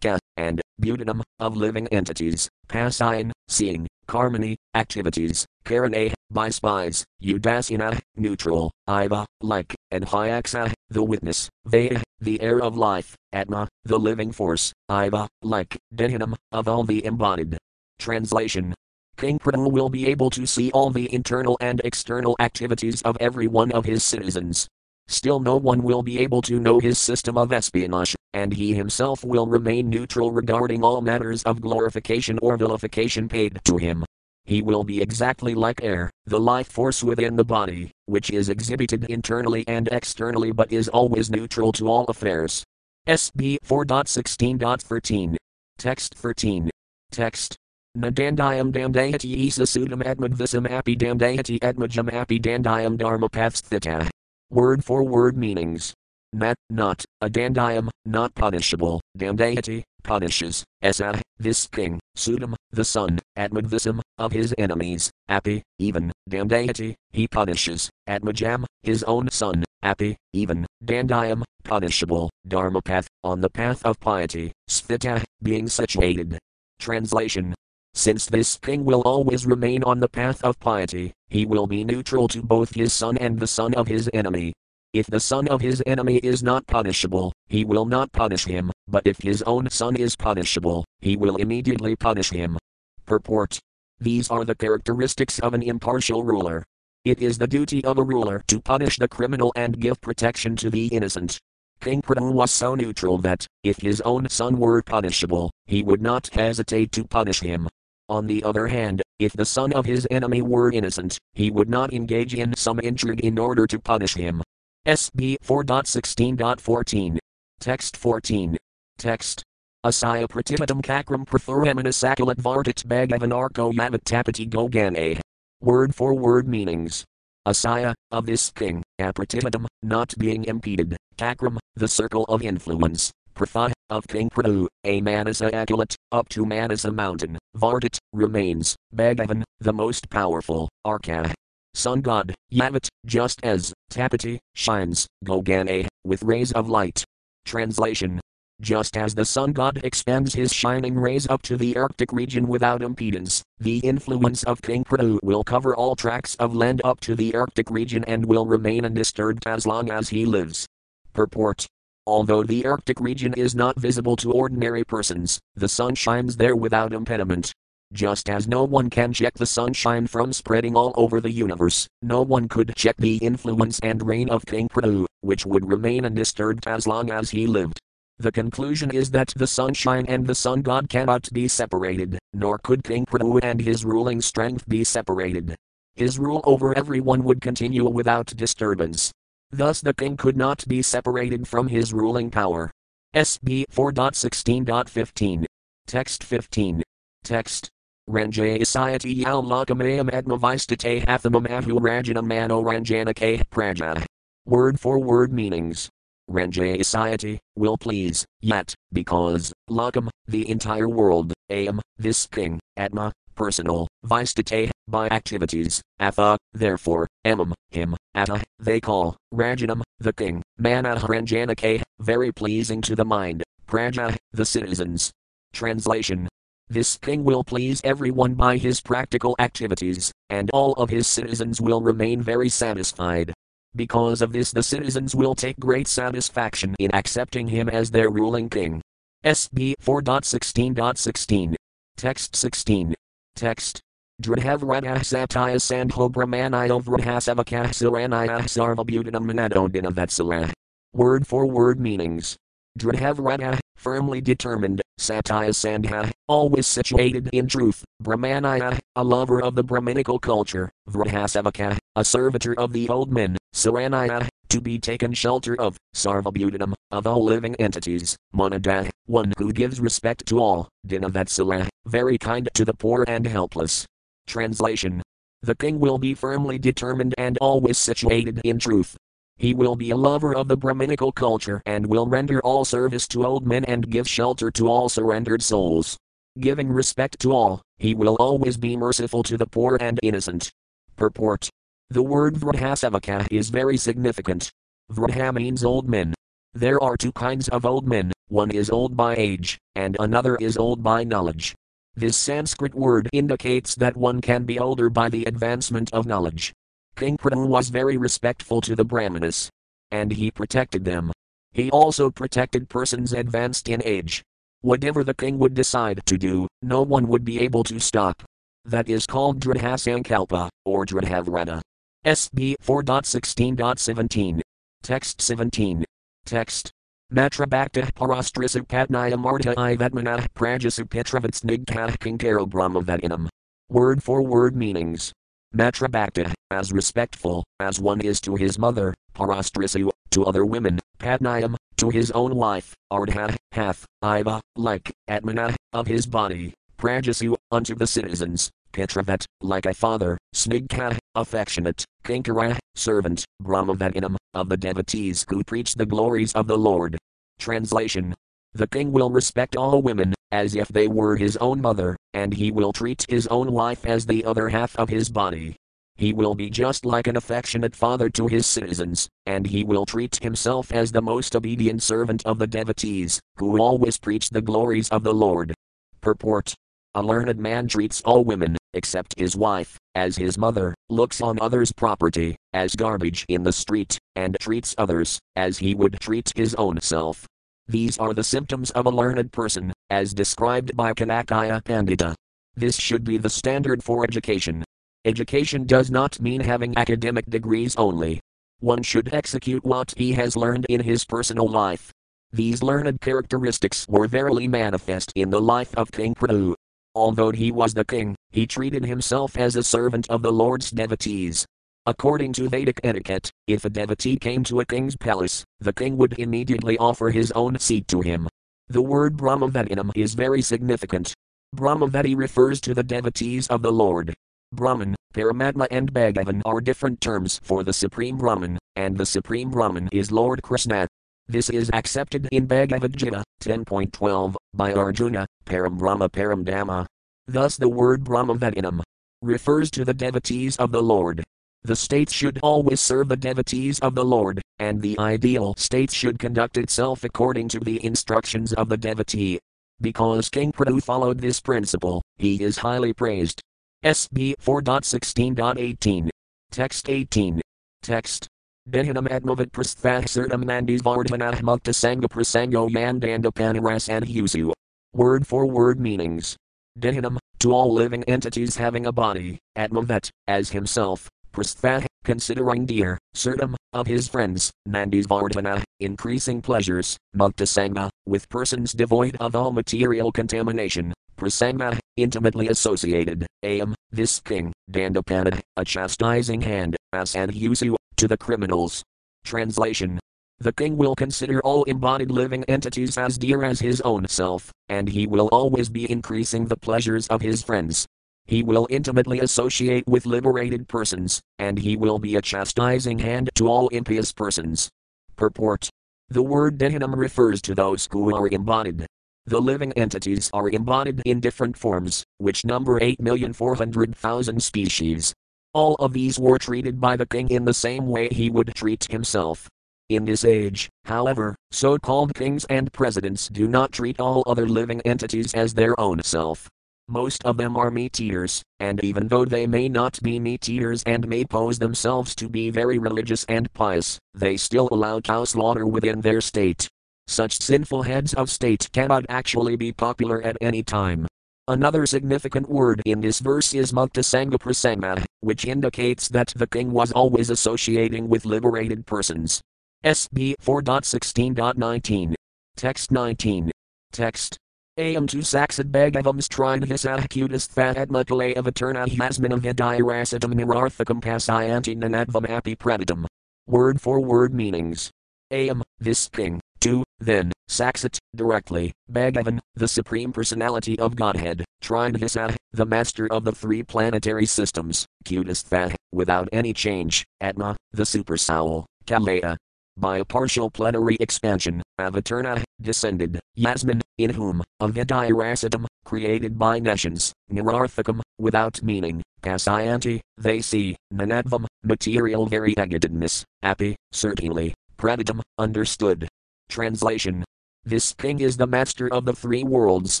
and butanum, of living entities, pasayan, seeing, Carmony, activities, karane, by spies, udasina, neutral, iva, like, and hyaksa, the witness, vaya, the air of life, atma, the living force, iva, like, dehinam, of all the embodied. Translation King Prithu will be able to see all the internal and external activities of every one of his citizens. Still, no one will be able to know his system of espionage, and he himself will remain neutral regarding all matters of glorification or vilification paid to him. He will be exactly like air, the life force within the body, which is exhibited internally and externally but is always neutral to all affairs. SB 4.16.13. Text 13. Text. Nadandayam damdayati isa sudam admadvisam api damdayati admajam api dandayam dharmapavsthita. Word for word meanings. Nat, not, a dandayam, not punishable, damdayati, punishes, esa, this king, sudam, the son, admadvisam, of his enemies, api, even, damdayati, he punishes, admajam, his own son, api, even, dandayam, punishable, dharmapath, on the path of piety, sthita, being situated. Translation. Since this king will always remain on the path of piety, he will be neutral to both his son and the son of his enemy. If the son of his enemy is not punishable, he will not punish him, but if his own son is punishable, he will immediately punish him. Purport These are the characteristics of an impartial ruler. It is the duty of a ruler to punish the criminal and give protection to the innocent. King Prithu was so neutral that, if his own son were punishable, he would not hesitate to punish him. On the other hand, if the son of his enemy were innocent, he would not engage in some intrigue in order to punish him. SB 4.16.14. Text 14. Text. Asaya pratipatam kakram prathuramanas vartit bhagavanarko yavat tapati gogane. Word for word meanings. Asaya, of this king, apratipatam, not being impeded, kakram, the circle of influence, Pratha, of King Prithu, a Manasa Akulate, up to Manasa mountain, Vartit, remains, Bhagavan, the most powerful, Arka. Sun God, Yavat, just as, Tapati, shines, Gogane, with rays of light. Translation just as the sun god expands his shining rays up to the Arctic region without impedance, the influence of King Prithu will cover all tracts of land up to the Arctic region and will remain undisturbed as long as he lives. Purport Although the Arctic region is not visible to ordinary persons, the sun shines there without impediment. Just as no one can check the sunshine from spreading all over the universe, no one could check the influence and reign of King Prithu, which would remain undisturbed as long as he lived. The conclusion is that the sunshine and the sun god cannot be separated, nor could King Prithu and his ruling strength be separated. His rule over everyone would continue without disturbance. Thus the king could not be separated from his ruling power. SB 4.16.15. Text 15. Text. Ranjay Isayati Yal Lokamayam Admavistate Hathamamahu Rajana Mano Ranjana K Praja. Word for word meanings. Ranjay Isayati, will please, yet, because, Lokam, the entire world, Am, this king, Atma, personal, Vistate, by activities, Atha, therefore, Emam, him, Atta, they call, Rajanam, the king, Manaharanjanake, very pleasing to the mind, Praja, the citizens. Translation This king will please everyone by his practical activities, and all of his citizens will remain very satisfied. Because of this, the citizens will take great satisfaction in accepting him as their ruling king. SB 4.16.16. Text 16. Text. Dridhavranah Satya Sandho Brahmanaya Vrahasavakah Saranaya Sarvabutanam Manadodina Word for word meanings. Dridhavranah, firmly determined, Satya Sandha, always situated in truth, Brahmanaya, a lover of the Brahminical culture, Vrahasavaka, a servitor of the old men, Saranaya, to be taken shelter of, Sarvabhutanam, of all living entities, Manada, one who gives respect to all, Dinavatsala, very kind to the poor and helpless. Translation The king will be firmly determined and always situated in truth. He will be a lover of the Brahminical culture and will render all service to old men and give shelter to all surrendered souls. Giving respect to all, he will always be merciful to the poor and innocent. Purport The word Vrahasavaka is very significant. Vraha means old men. There are two kinds of old men one is old by age, and another is old by knowledge. This Sanskrit word indicates that one can be older by the advancement of knowledge. King Prithu was very respectful to the Brahmanas. And he protected them. He also protected persons advanced in age. Whatever the king would decide to do, no one would be able to stop. That is called Dridhasankalpa, or Dridhavrana. SB 4.16.17. Text 17. Text. Matrabhakta parastrasupatnaya marta ivatmana prajasupetravitsnigkah kinkaro brahmavatinam. Word for word meanings. Matrabhakta, as respectful, as one is to his mother, parastrasu, to other women, padnayam, to his own wife, ardha, hath, iva, like, atmana, of his body, prajasu, unto the citizens, Petravat, like a father, Snigka, affectionate, Kinkara, servant, Brahmavatinam, of the devotees who preach the glories of the Lord. Translation The king will respect all women, as if they were his own mother, and he will treat his own wife as the other half of his body. He will be just like an affectionate father to his citizens, and he will treat himself as the most obedient servant of the devotees, who always preach the glories of the Lord. Purport A learned man treats all women, except his wife, as his mother, looks on others' property, as garbage in the street, and treats others, as he would treat his own self. These are the symptoms of a learned person, as described by Canakya Pandita. This should be the standard for education. Education does not mean having academic degrees only. One should execute what he has learned in his personal life. These learned characteristics were verily manifest in the life of King Prithu. Although he was the king, he treated himself as a servant of the Lord's devotees. According to Vedic etiquette, if a devotee came to a king's palace, the king would immediately offer his own seat to him. The word Brahmavedinam is very significant. Brahmavedi refers to the devotees of the Lord. Brahman, Paramatma, and Bhagavan are different terms for the Supreme Brahman, and the Supreme Brahman is Lord Krishna. This is accepted in Bhagavad Gita 10.12 by Arjuna, Param Brahma Param Dhamma. Thus the word Brahmavedinam refers to the devotees of the Lord. The states should always serve the devotees of the Lord, and the ideal state should conduct itself according to the instructions of the devotee. Because King Prithu followed this principle, he is highly praised. SB 4.16.18. Text 18. Text. Dehinam Atmavat Prasthasartam Mandis Vardhanah Mukta Sangha Prasango Yandanda Panaras and Husu. Word for word meanings. Dehinam, to all living entities having a body, Atmavat, as himself, Prasthah, considering dear, Sartam, of his friends, Nandis Vardhana, increasing pleasures, Mukta Sangha, with persons devoid of all material contamination, Prasanga, intimately associated, Am, this king, Dandapada, a chastising hand, Asanhusu, to the criminals. Translation The king will consider all embodied living entities as dear as his own self, and he will always be increasing the pleasures of his friends. He will intimately associate with liberated persons, and he will be a chastising hand to all impious persons. Purport The word Dehinam refers to those who are embodied. The living entities are embodied in different forms, which number 8,400,000 species. All of these were treated by the king in the same way he would treat himself. In this age, however, so called kings and presidents do not treat all other living entities as their own self. Most of them are meat eaters, and even though they may not be meat eaters and may pose themselves to be very religious and pious, they still allow cow slaughter within their state. Such sinful heads of state cannot actually be popular at any time. Another significant word in this verse is Mukta Sangha Prasanga, which indicates that the king was always associating with liberated persons. SB 4.16.19. Text 19. Text. Am tu saksad bhagavams tridhisahkutas thatmatale avaturna hasmanam vidyarasatam nirarthakam pasayanti nanadvam api praditam. Word for word meanings. Am, this king, to, then, Saksat, directly, Bhagavan, the Supreme Personality of Godhead, Tridhisa, the Master of the three planetary systems, Kutastha, without any change, Atma, the Super Soul, Kalaya. By a partial plenary expansion, Avatarna, uh, descended, Yasmin, in whom, a Vidyarasatam, created by nations, Nirarthakam, without meaning, Pasayanti, they see, Nanadvam, material variegatedness, Api, certainly, Pradidam, understood. Translation This king is the master of the three worlds,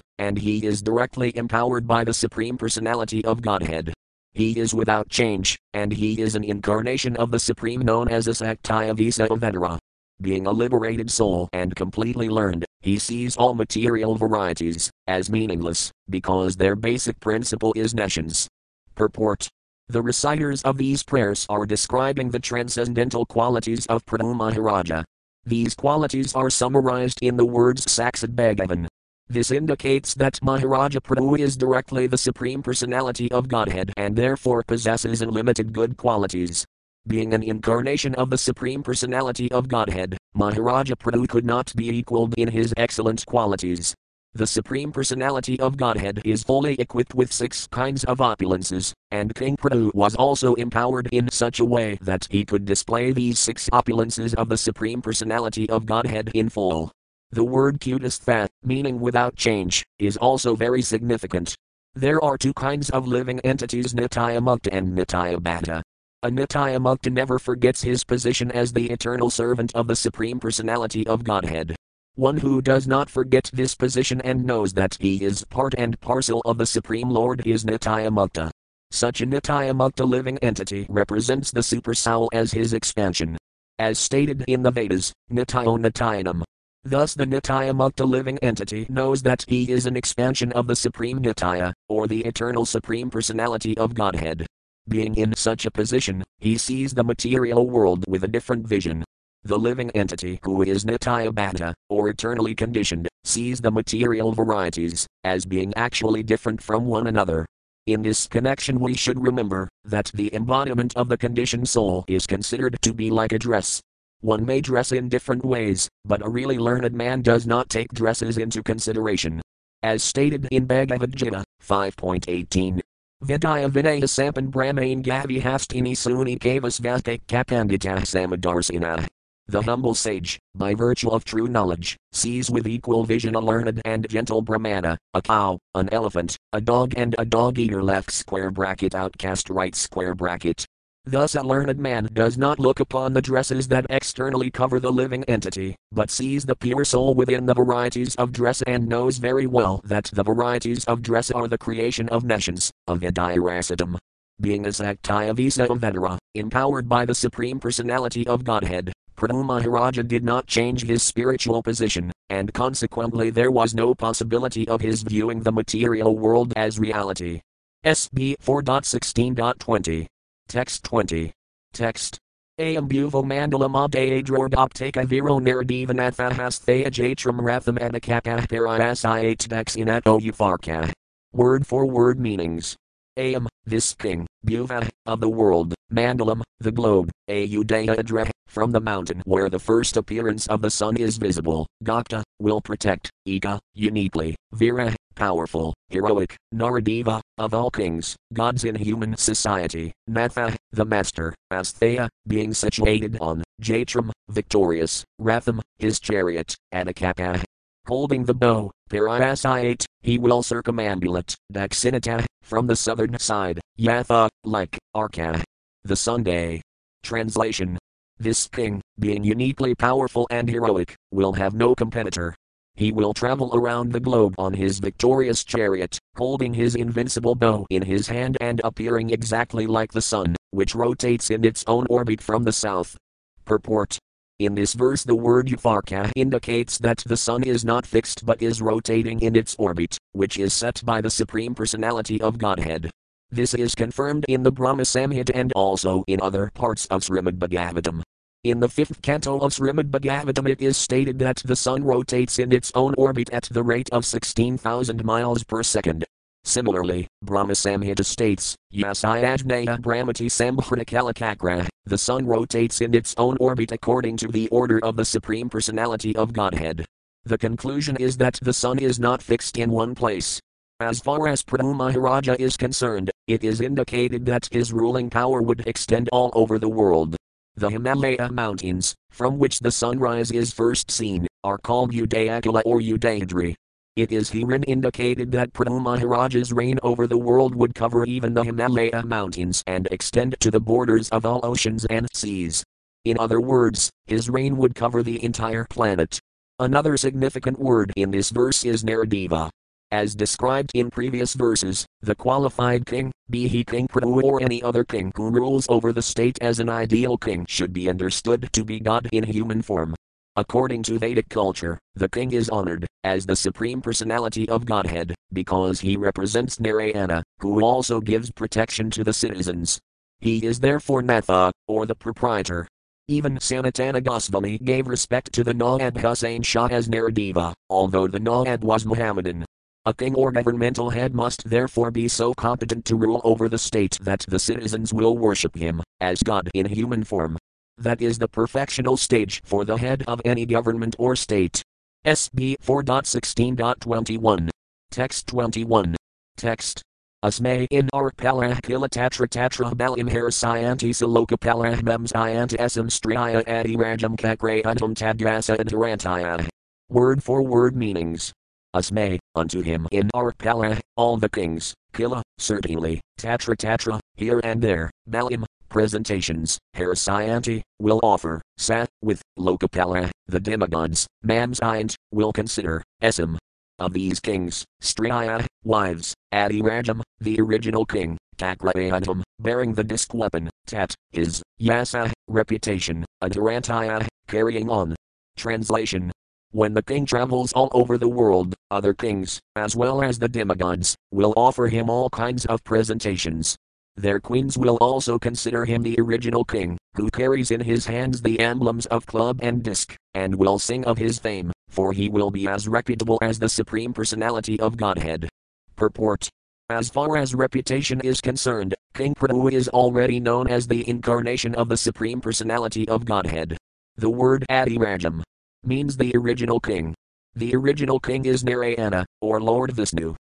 and he is directly empowered by the Supreme Personality of Godhead. He is without change, and he is an incarnation of the Supreme known as Asaktaya Vedara. Being a liberated soul and completely learned, he sees all material varieties as meaningless, because their basic principle is nescience. Purport The reciters of these prayers are describing the transcendental qualities of Prithu Maharaja, these qualities are summarized in the words Saksad Bhagavan. This indicates that Maharaja Prithu is directly the Supreme Personality of Godhead and therefore possesses unlimited good qualities. Being an incarnation of the Supreme Personality of Godhead, Maharaja Prithu could not be equaled in his excellent qualities. The Supreme Personality of Godhead is fully equipped with six kinds of opulences, and King Prithu was also empowered in such a way that he could display these six opulences of the Supreme Personality of Godhead in full. The word Kutastha, meaning without change, is also very significant. There are two kinds of living entities Nitya Mukta and Nitya Baddha. A Nitya Mukta never forgets his position as the eternal servant of the Supreme Personality of Godhead. One who does not forget this position and knows that he is part and parcel of the Supreme Lord is Nitya Mukta. Such a Nitya Mukta living entity represents the super soul as his expansion. As stated in the Vedas, Nityo Nityanam. Thus the Nitya Mukta living entity knows that he is an expansion of the Supreme Nitya, or the eternal Supreme Personality of Godhead. Being in such a position, he sees the material world with a different vision. The living entity who is Nitya Baddha, or eternally conditioned, sees the material varieties as being actually different from one another. In this connection, we should remember that the embodiment of the conditioned soul is considered to be like a dress. One may dress in different ways, but a really learned man does not take dresses into consideration. As stated in Bhagavad Gita 5.18, Vidya Vinaya Sampan Brahmain Gavi Hastini Suni Kavas Vaste Kapandita Samadarsina. The humble sage, by virtue of true knowledge, sees with equal vision a learned and gentle Brahmana, a cow, an elephant, a dog, and a dog eater left square bracket outcast right square bracket. Thus, a learned man does not look upon the dresses that externally cover the living entity, but sees the pure soul within the varieties of dress and knows very well that the varieties of dress are the creation of nations, of Vidirasadam. Being a Saktya Visa Vedara, empowered by the Supreme Personality of Godhead, Prithu Maharaja did not change his spiritual position, and consequently there was no possibility of his viewing the material world as reality. SB 4.16.20. Text 20. Text. Ayam buvo mandalam abdayadrodopteka viro naradivanathahasteya jatram ratham anakakah parayasayat daxinato ufarka. Word for word meanings. Ayam, this king, Buva, of the world, Mandalam, the globe, Ayudhya from the mountain where the first appearance of the sun is visible, Gakta, will protect, Ika, uniquely, Vira, powerful, heroic, Naradeva, of all kings, gods in human society, Natha, the master, Asthaya, being situated on, Jatram, victorious, Ratham, his chariot, Anakapa, holding the bow, Parayasayate, he will circumambulate, Daxinata, from the southern side, Yatha, like, Arka. The Sunday. Translation. This king, being uniquely powerful and heroic, will have no competitor. He will travel around the globe on his victorious chariot, holding his invincible bow in his hand and appearing exactly like the sun, which rotates in its own orbit from the south. Purport in this verse, the word Ufarka indicates that the sun is not fixed but is rotating in its orbit, which is set by the Supreme Personality of Godhead. This is confirmed in the Brahma Samhita and also in other parts of Srimad Bhagavatam. In the fifth canto of Srimad Bhagavatam, it is stated that the sun rotates in its own orbit at the rate of 16,000 miles per second. Similarly, Brahma Samhita states, Yasai Yasayajnaya Brahmati Sambhritalakakra, the sun rotates in its own orbit according to the order of the Supreme Personality of Godhead. The conclusion is that the sun is not fixed in one place. As far as Prithu Maharaja is concerned, it is indicated that his ruling power would extend all over the world. The Himalaya mountains, from which the sunrise is first seen, are called Udayacala or Udayadri. It is herein indicated that Prithu Maharaja's reign over the world would cover even the Himalaya mountains and extend to the borders of all oceans and seas. In other words, his reign would cover the entire planet. Another significant word in this verse is Naradeva. As described in previous verses, the qualified king, be he King Prithu or any other king who rules over the state as an ideal king, should be understood to be God in human form. According to Vedic culture, the king is honored as the supreme personality of Godhead because he represents Narayana, who also gives protection to the citizens. He is therefore Natha, or the proprietor. Even Sanatana Goswami gave respect to the Nawab Hussain Shah as Naradeva, although the Nawab was Mohammedan. A king or governmental head must therefore be so competent to rule over the state that the citizens will worship him, as God in human form. That is the perfectional stage for the head of any government or state. SB 4.16.21. Text 21. Text. Asme in arpalah kila tatra tatra balim harasayanti saloka palah memsayanti esam striya adi rajam kakrayadam tadgasa and tarantaya. Word for word meanings. Asme, unto him in arpalah, all the kings, kila, certainly, tatra tatra, here and there, balim, presentations, Harasyanti, will offer, Sat, with, Lokapala, the demigods, Mamsind, will consider, Esam. Of these kings, Striya, wives, Adirajam, the original king, Takrayadam, bearing the disc weapon, Tat, his, Yasa, reputation, Adarantaya, carrying on. Translation when the king travels all over the world, other kings, as well as the demigods, will offer him all kinds of presentations. Their queens will also consider him the original king, who carries in his hands the emblems of club and disc, and will sing of his fame, for he will be as reputable as the Supreme Personality of Godhead. Purport as far as reputation is concerned, King Prithu is already known as the incarnation of the Supreme Personality of Godhead. The word Adirajam, means the original king. The original king is Narayana, or Lord Vishnu.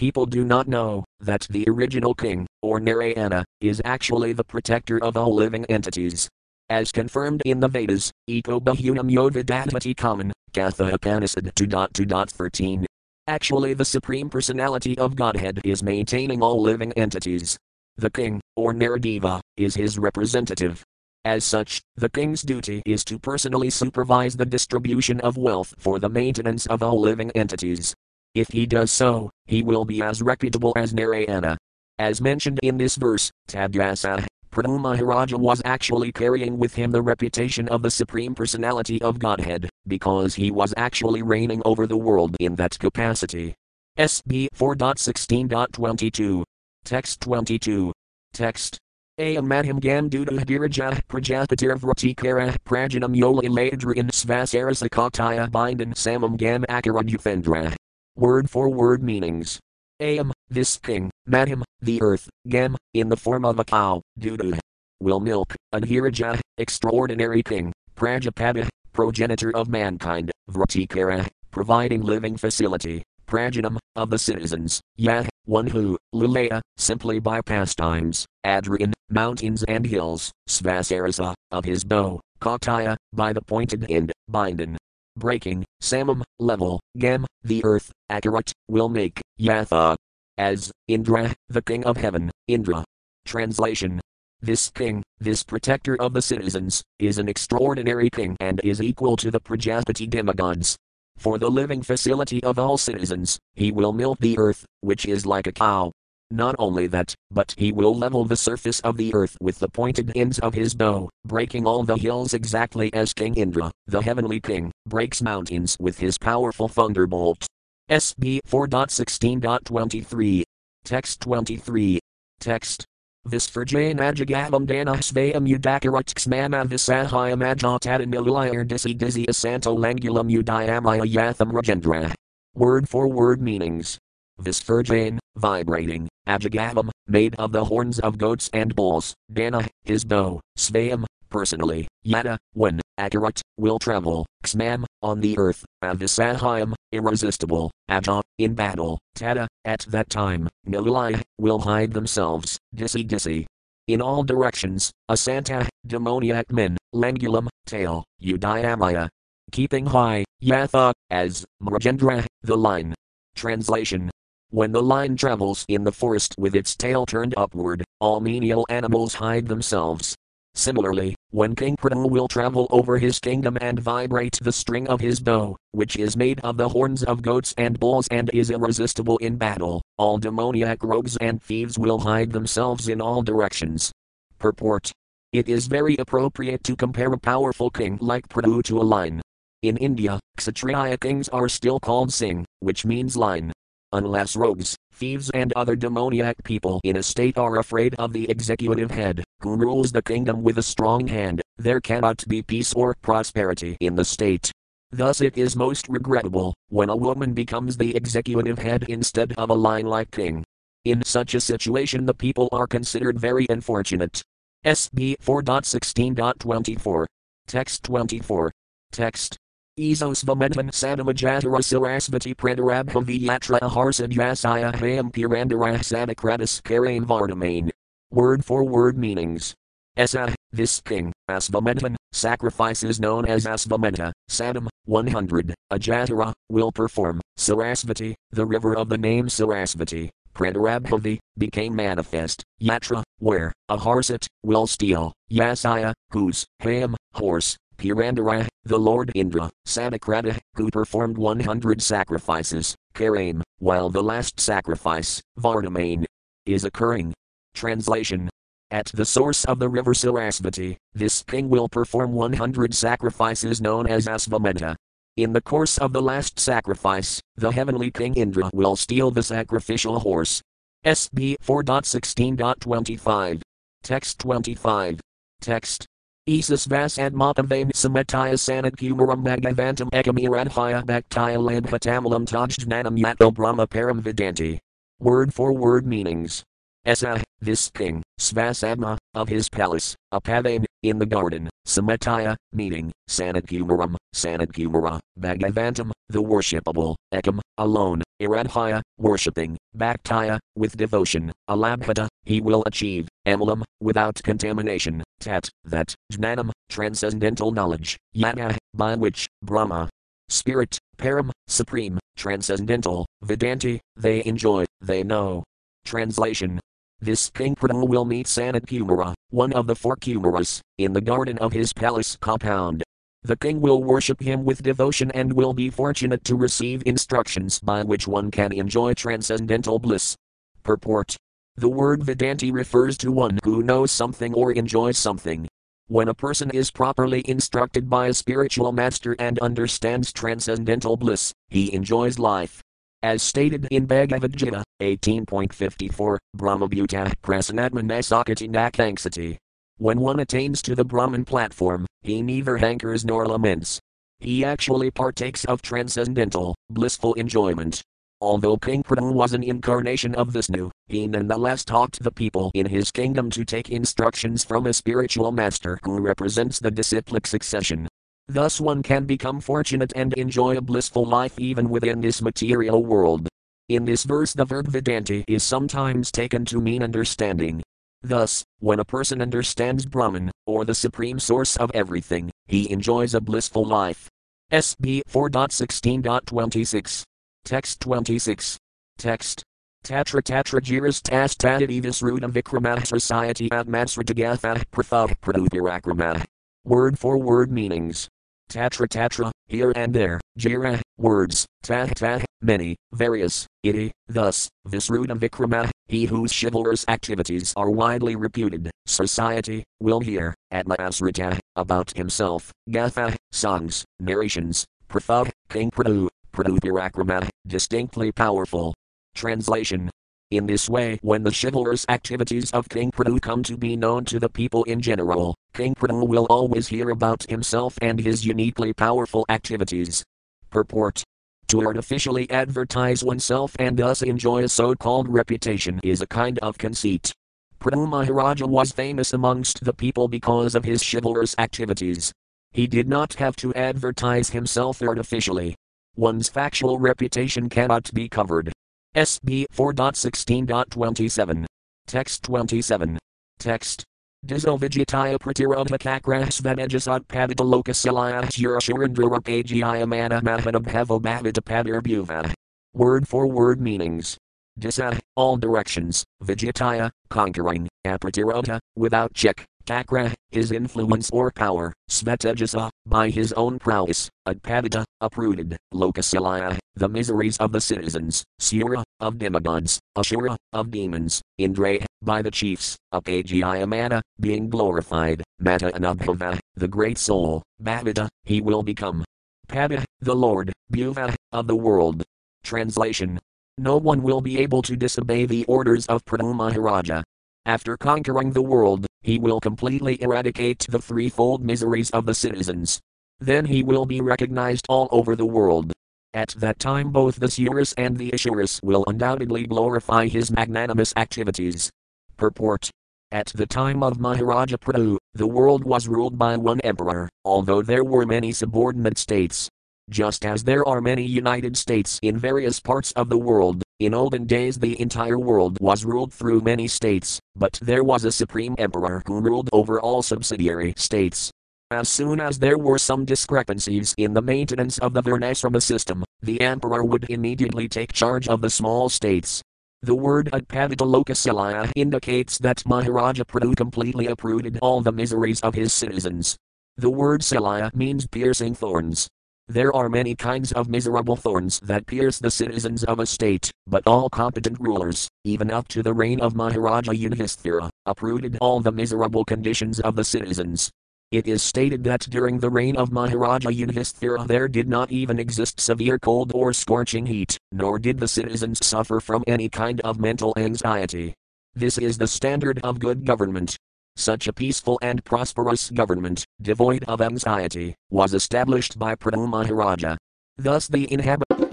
People do not know that the original king, or Narayana, is actually the protector of all living entities. As confirmed in the Vedas, Eko Bahunam Yodvidadvati Kaman, Katha Upanishad 2.2.13. Actually, the Supreme Personality of Godhead is maintaining all living entities. The king, or Naradeva, is his representative. As such, the king's duty is to personally supervise the distribution of wealth for the maintenance of all living entities. If he does so, he will be as reputable as Narayana. As mentioned in this verse, Tadgyasa, Prithu Maharaja was actually carrying with him the reputation of the Supreme Personality of Godhead, because he was actually reigning over the world in that capacity. SB 4.16.22. Text 22. Text Amadham Ganduda Girija Prajapatir Vratikara Prajanam Yola Ladrian Svasarasakataya Bindan Samam Gam Akaradufendra. Word for word meanings. Am, this king, Madham, the earth, Gam, in the form of a cow, Duda. Will milk, Adhiraja, extraordinary king, Prajapata, progenitor of mankind, Vratikara, providing living facility, Prajanam, of the citizens, Yah, one who, Lulaya, simply by pastimes, Adrian, mountains and hills, Svasarasa, of his bow, Kataya, by the pointed end, Bindan. Breaking, Samam, level, Gam, the earth, Akarat, will make, Yatha. As, Indra, the king of heaven, Indra. Translation this king, this protector of the citizens, is an extraordinary king and is equal to the Prajapati demigods, for the living facility of all citizens, he will milk the earth, which is like a cow. Not only that, but he will level the surface of the earth with the pointed ends of his bow, breaking all the hills exactly as King Indra, the heavenly king, breaks mountains with his powerful thunderbolt. SB 4.16.23. Text 23. Text Visvarjanajagavam danahsvayam udakarutsmama visahayam ajatadanilayar disi disi asanto langulam udayamaya yatham rajendra. Word for word meanings. Visvarjan, vibrating, ajagavam, made of the horns of goats and bulls, dana, his bow, svayam, personally, yada, when, akarat, will travel, xmam, on the earth, avisahayam, irresistible, aja, in battle, tada, at that time, nilulai, will hide themselves, disi disi. In all directions, asanta, demoniac men, langulum, tail, udayamaya. Keeping high, yatha, as, Mrajendra, the line. Translation when the lion travels in the forest with its tail turned upward, all menial animals hide themselves. Similarly, when King Prithu will travel over his kingdom and vibrate the string of his bow, which is made of the horns of goats and bulls and is irresistible in battle, all demoniac rogues and thieves will hide themselves in all directions. Purport It is very appropriate to compare a powerful king like Prithu to a lion. In India, Kshatriya kings are still called Singh, which means lion. Unless rogues, thieves, and other demoniac people in a state are afraid of the executive head, who rules the kingdom with a strong hand, there cannot be peace or prosperity in the state. Thus, it is most regrettable when a woman becomes the executive head instead of a line like king. In such a situation, the people are considered very unfortunate. SB 4.16.24. Text 24. Text Esos vamedvan sadamajatara sarasvati predarabhaviyatra aharsadyasaya ham pirandara sadakratis karain vardamain. Word for word meanings. Esa, this king, Asvamedvan, sacrifices known as Asvamedha, Sadam, 100, Ajatara, will perform, Sarasvati, the river of the name Sarasvati, Pradarabhavi, became manifest, Yatra, where, Aharsat, will steal, Yasaya, whose, Ham, horse, Purandara, the Lord Indra, Sadakrata, who performed 100 sacrifices, Karam, while the last sacrifice, Vardamane, is occurring. Translation At the source of the river Sarasvati, this king will perform 100 sacrifices known as Asvamedha. In the course of the last sacrifice, the heavenly king Indra will steal the sacrificial horse. SB 4.16.25. Text 25. Text. Isis vasad matavane sametaya sanad kumaram bhagavantam ekamiradhaya bhaktaya labhatamalam tajdnanam yato brahma param vidanti. Word for word meanings. Esa, this king, Svasadma, of his palace, Apavane, in the garden, Samataya, meaning, Sanatkumaram, Sanatkumara, Bhagavantam, the worshipable, Ekam, alone, Iradhaya, worshipping, Bhaktaya, with devotion, Alabhata, he will achieve, Amalam, without contamination, Tat, that, Jnanam, transcendental knowledge, Yada, by which, Brahma, spirit, Param, supreme, transcendental, Vedanti, they enjoy, they know. Translation this king Prithu will meet Sanat Kumara, one of the four Kumaras, in the garden of his palace compound. The king will worship him with devotion and will be fortunate to receive instructions by which one can enjoy transcendental bliss. Purport The word Vedanti refers to one who knows something or enjoys something. When a person is properly instructed by a spiritual master and understands transcendental bliss, he enjoys life. As stated in Bhagavad Gita 18.54, Brahmabhuta Prasanatmanasakati Nakanksati. When one attains to the Brahman platform, he neither hankers nor laments. He actually partakes of transcendental, blissful enjoyment. Although King Prithu was an incarnation of Vishnu, he nonetheless taught the people in his kingdom to take instructions from a spiritual master who represents the disciplic succession. Thus one can become fortunate and enjoy a blissful life even within this material world. In this verse, the verb Vedanti is sometimes taken to mean understanding. Thus, when a person understands Brahman, or the supreme source of everything, he enjoys a blissful life. SB 4.16.26. Text 26. Text. Tatra Tatra Jiras Tas Tadivis Rudam Vikramah Society Atmasratagatha Prathah Pradupirakrama. Word for word meanings. Tatra Tatra, here and there, Jira, words, Tah Tah, many, various, iti, thus, Visruta Vikrama, he whose chivalrous activities are widely reputed, society, will hear, at Atmasrita, about himself, Gatha, songs, narrations, Pratha, King Prithu, Pradupirakrama, distinctly powerful. Translation in this way, when the chivalrous activities of King Prithu come to be known to the people in general, King Prithu will always hear about himself and his uniquely powerful activities. Purport To artificially advertise oneself and thus enjoy a so called reputation is a kind of conceit. Prithu Maharaja was famous amongst the people because of his chivalrous activities. He did not have to advertise himself artificially. One's factual reputation cannot be covered. SB 4.16.27. Text 27. Text. Disovijitaya pratirodha kakrasvanajasad paditalokasilaya jurashurandrurapagiyaya manamahadabhavo bhavitapadirbuva. Word for word meanings. Disa, all directions, Vijitaya, conquering, Apratirodha, without check, Kakra, his influence or power, Svetajasa, by his own prowess, Adpadita, uprooted, Lokasilaya, the miseries of the citizens, Sura, of demigods, Ashura, of demons, Indra, by the chiefs, Apagiyamana, being glorified, Mata Anubhava, the great soul, Bhavita, he will become. Pada, the Lord, Bhuva, of the world. Translation No one will be able to disobey the orders of Prithu Maharaja. After conquering the world, he will completely eradicate the threefold miseries of the citizens. Then he will be recognized all over the world. At that time, both the Suras and the Asuras will undoubtedly glorify his magnanimous activities. Purport At the time of Maharaja Prithu, the world was ruled by one emperor, although there were many subordinate states. Just as there are many United States in various parts of the world, in olden days the entire world was ruled through many states, but there was a supreme emperor who ruled over all subsidiary states. As soon as there were some discrepancies in the maintenance of the Varnasrama system, the emperor would immediately take charge of the small states. The word Utpaditalokasalaya indicates that Maharaja Prithu completely uprooted all the miseries of his citizens. The word Salaya means piercing thorns. There are many kinds of miserable thorns that pierce the citizens of a state, but all competent rulers, even up to the reign of Maharaja Yudhisthira, uprooted all the miserable conditions of the citizens. It is stated that during the reign of Maharaja Yudhisthira there did not even exist severe cold or scorching heat, nor did the citizens suffer from any kind of mental anxiety. This is the standard of good government. Such a peaceful and prosperous government, devoid of anxiety, was established by Prithu Maharaja. Thus the inhabitants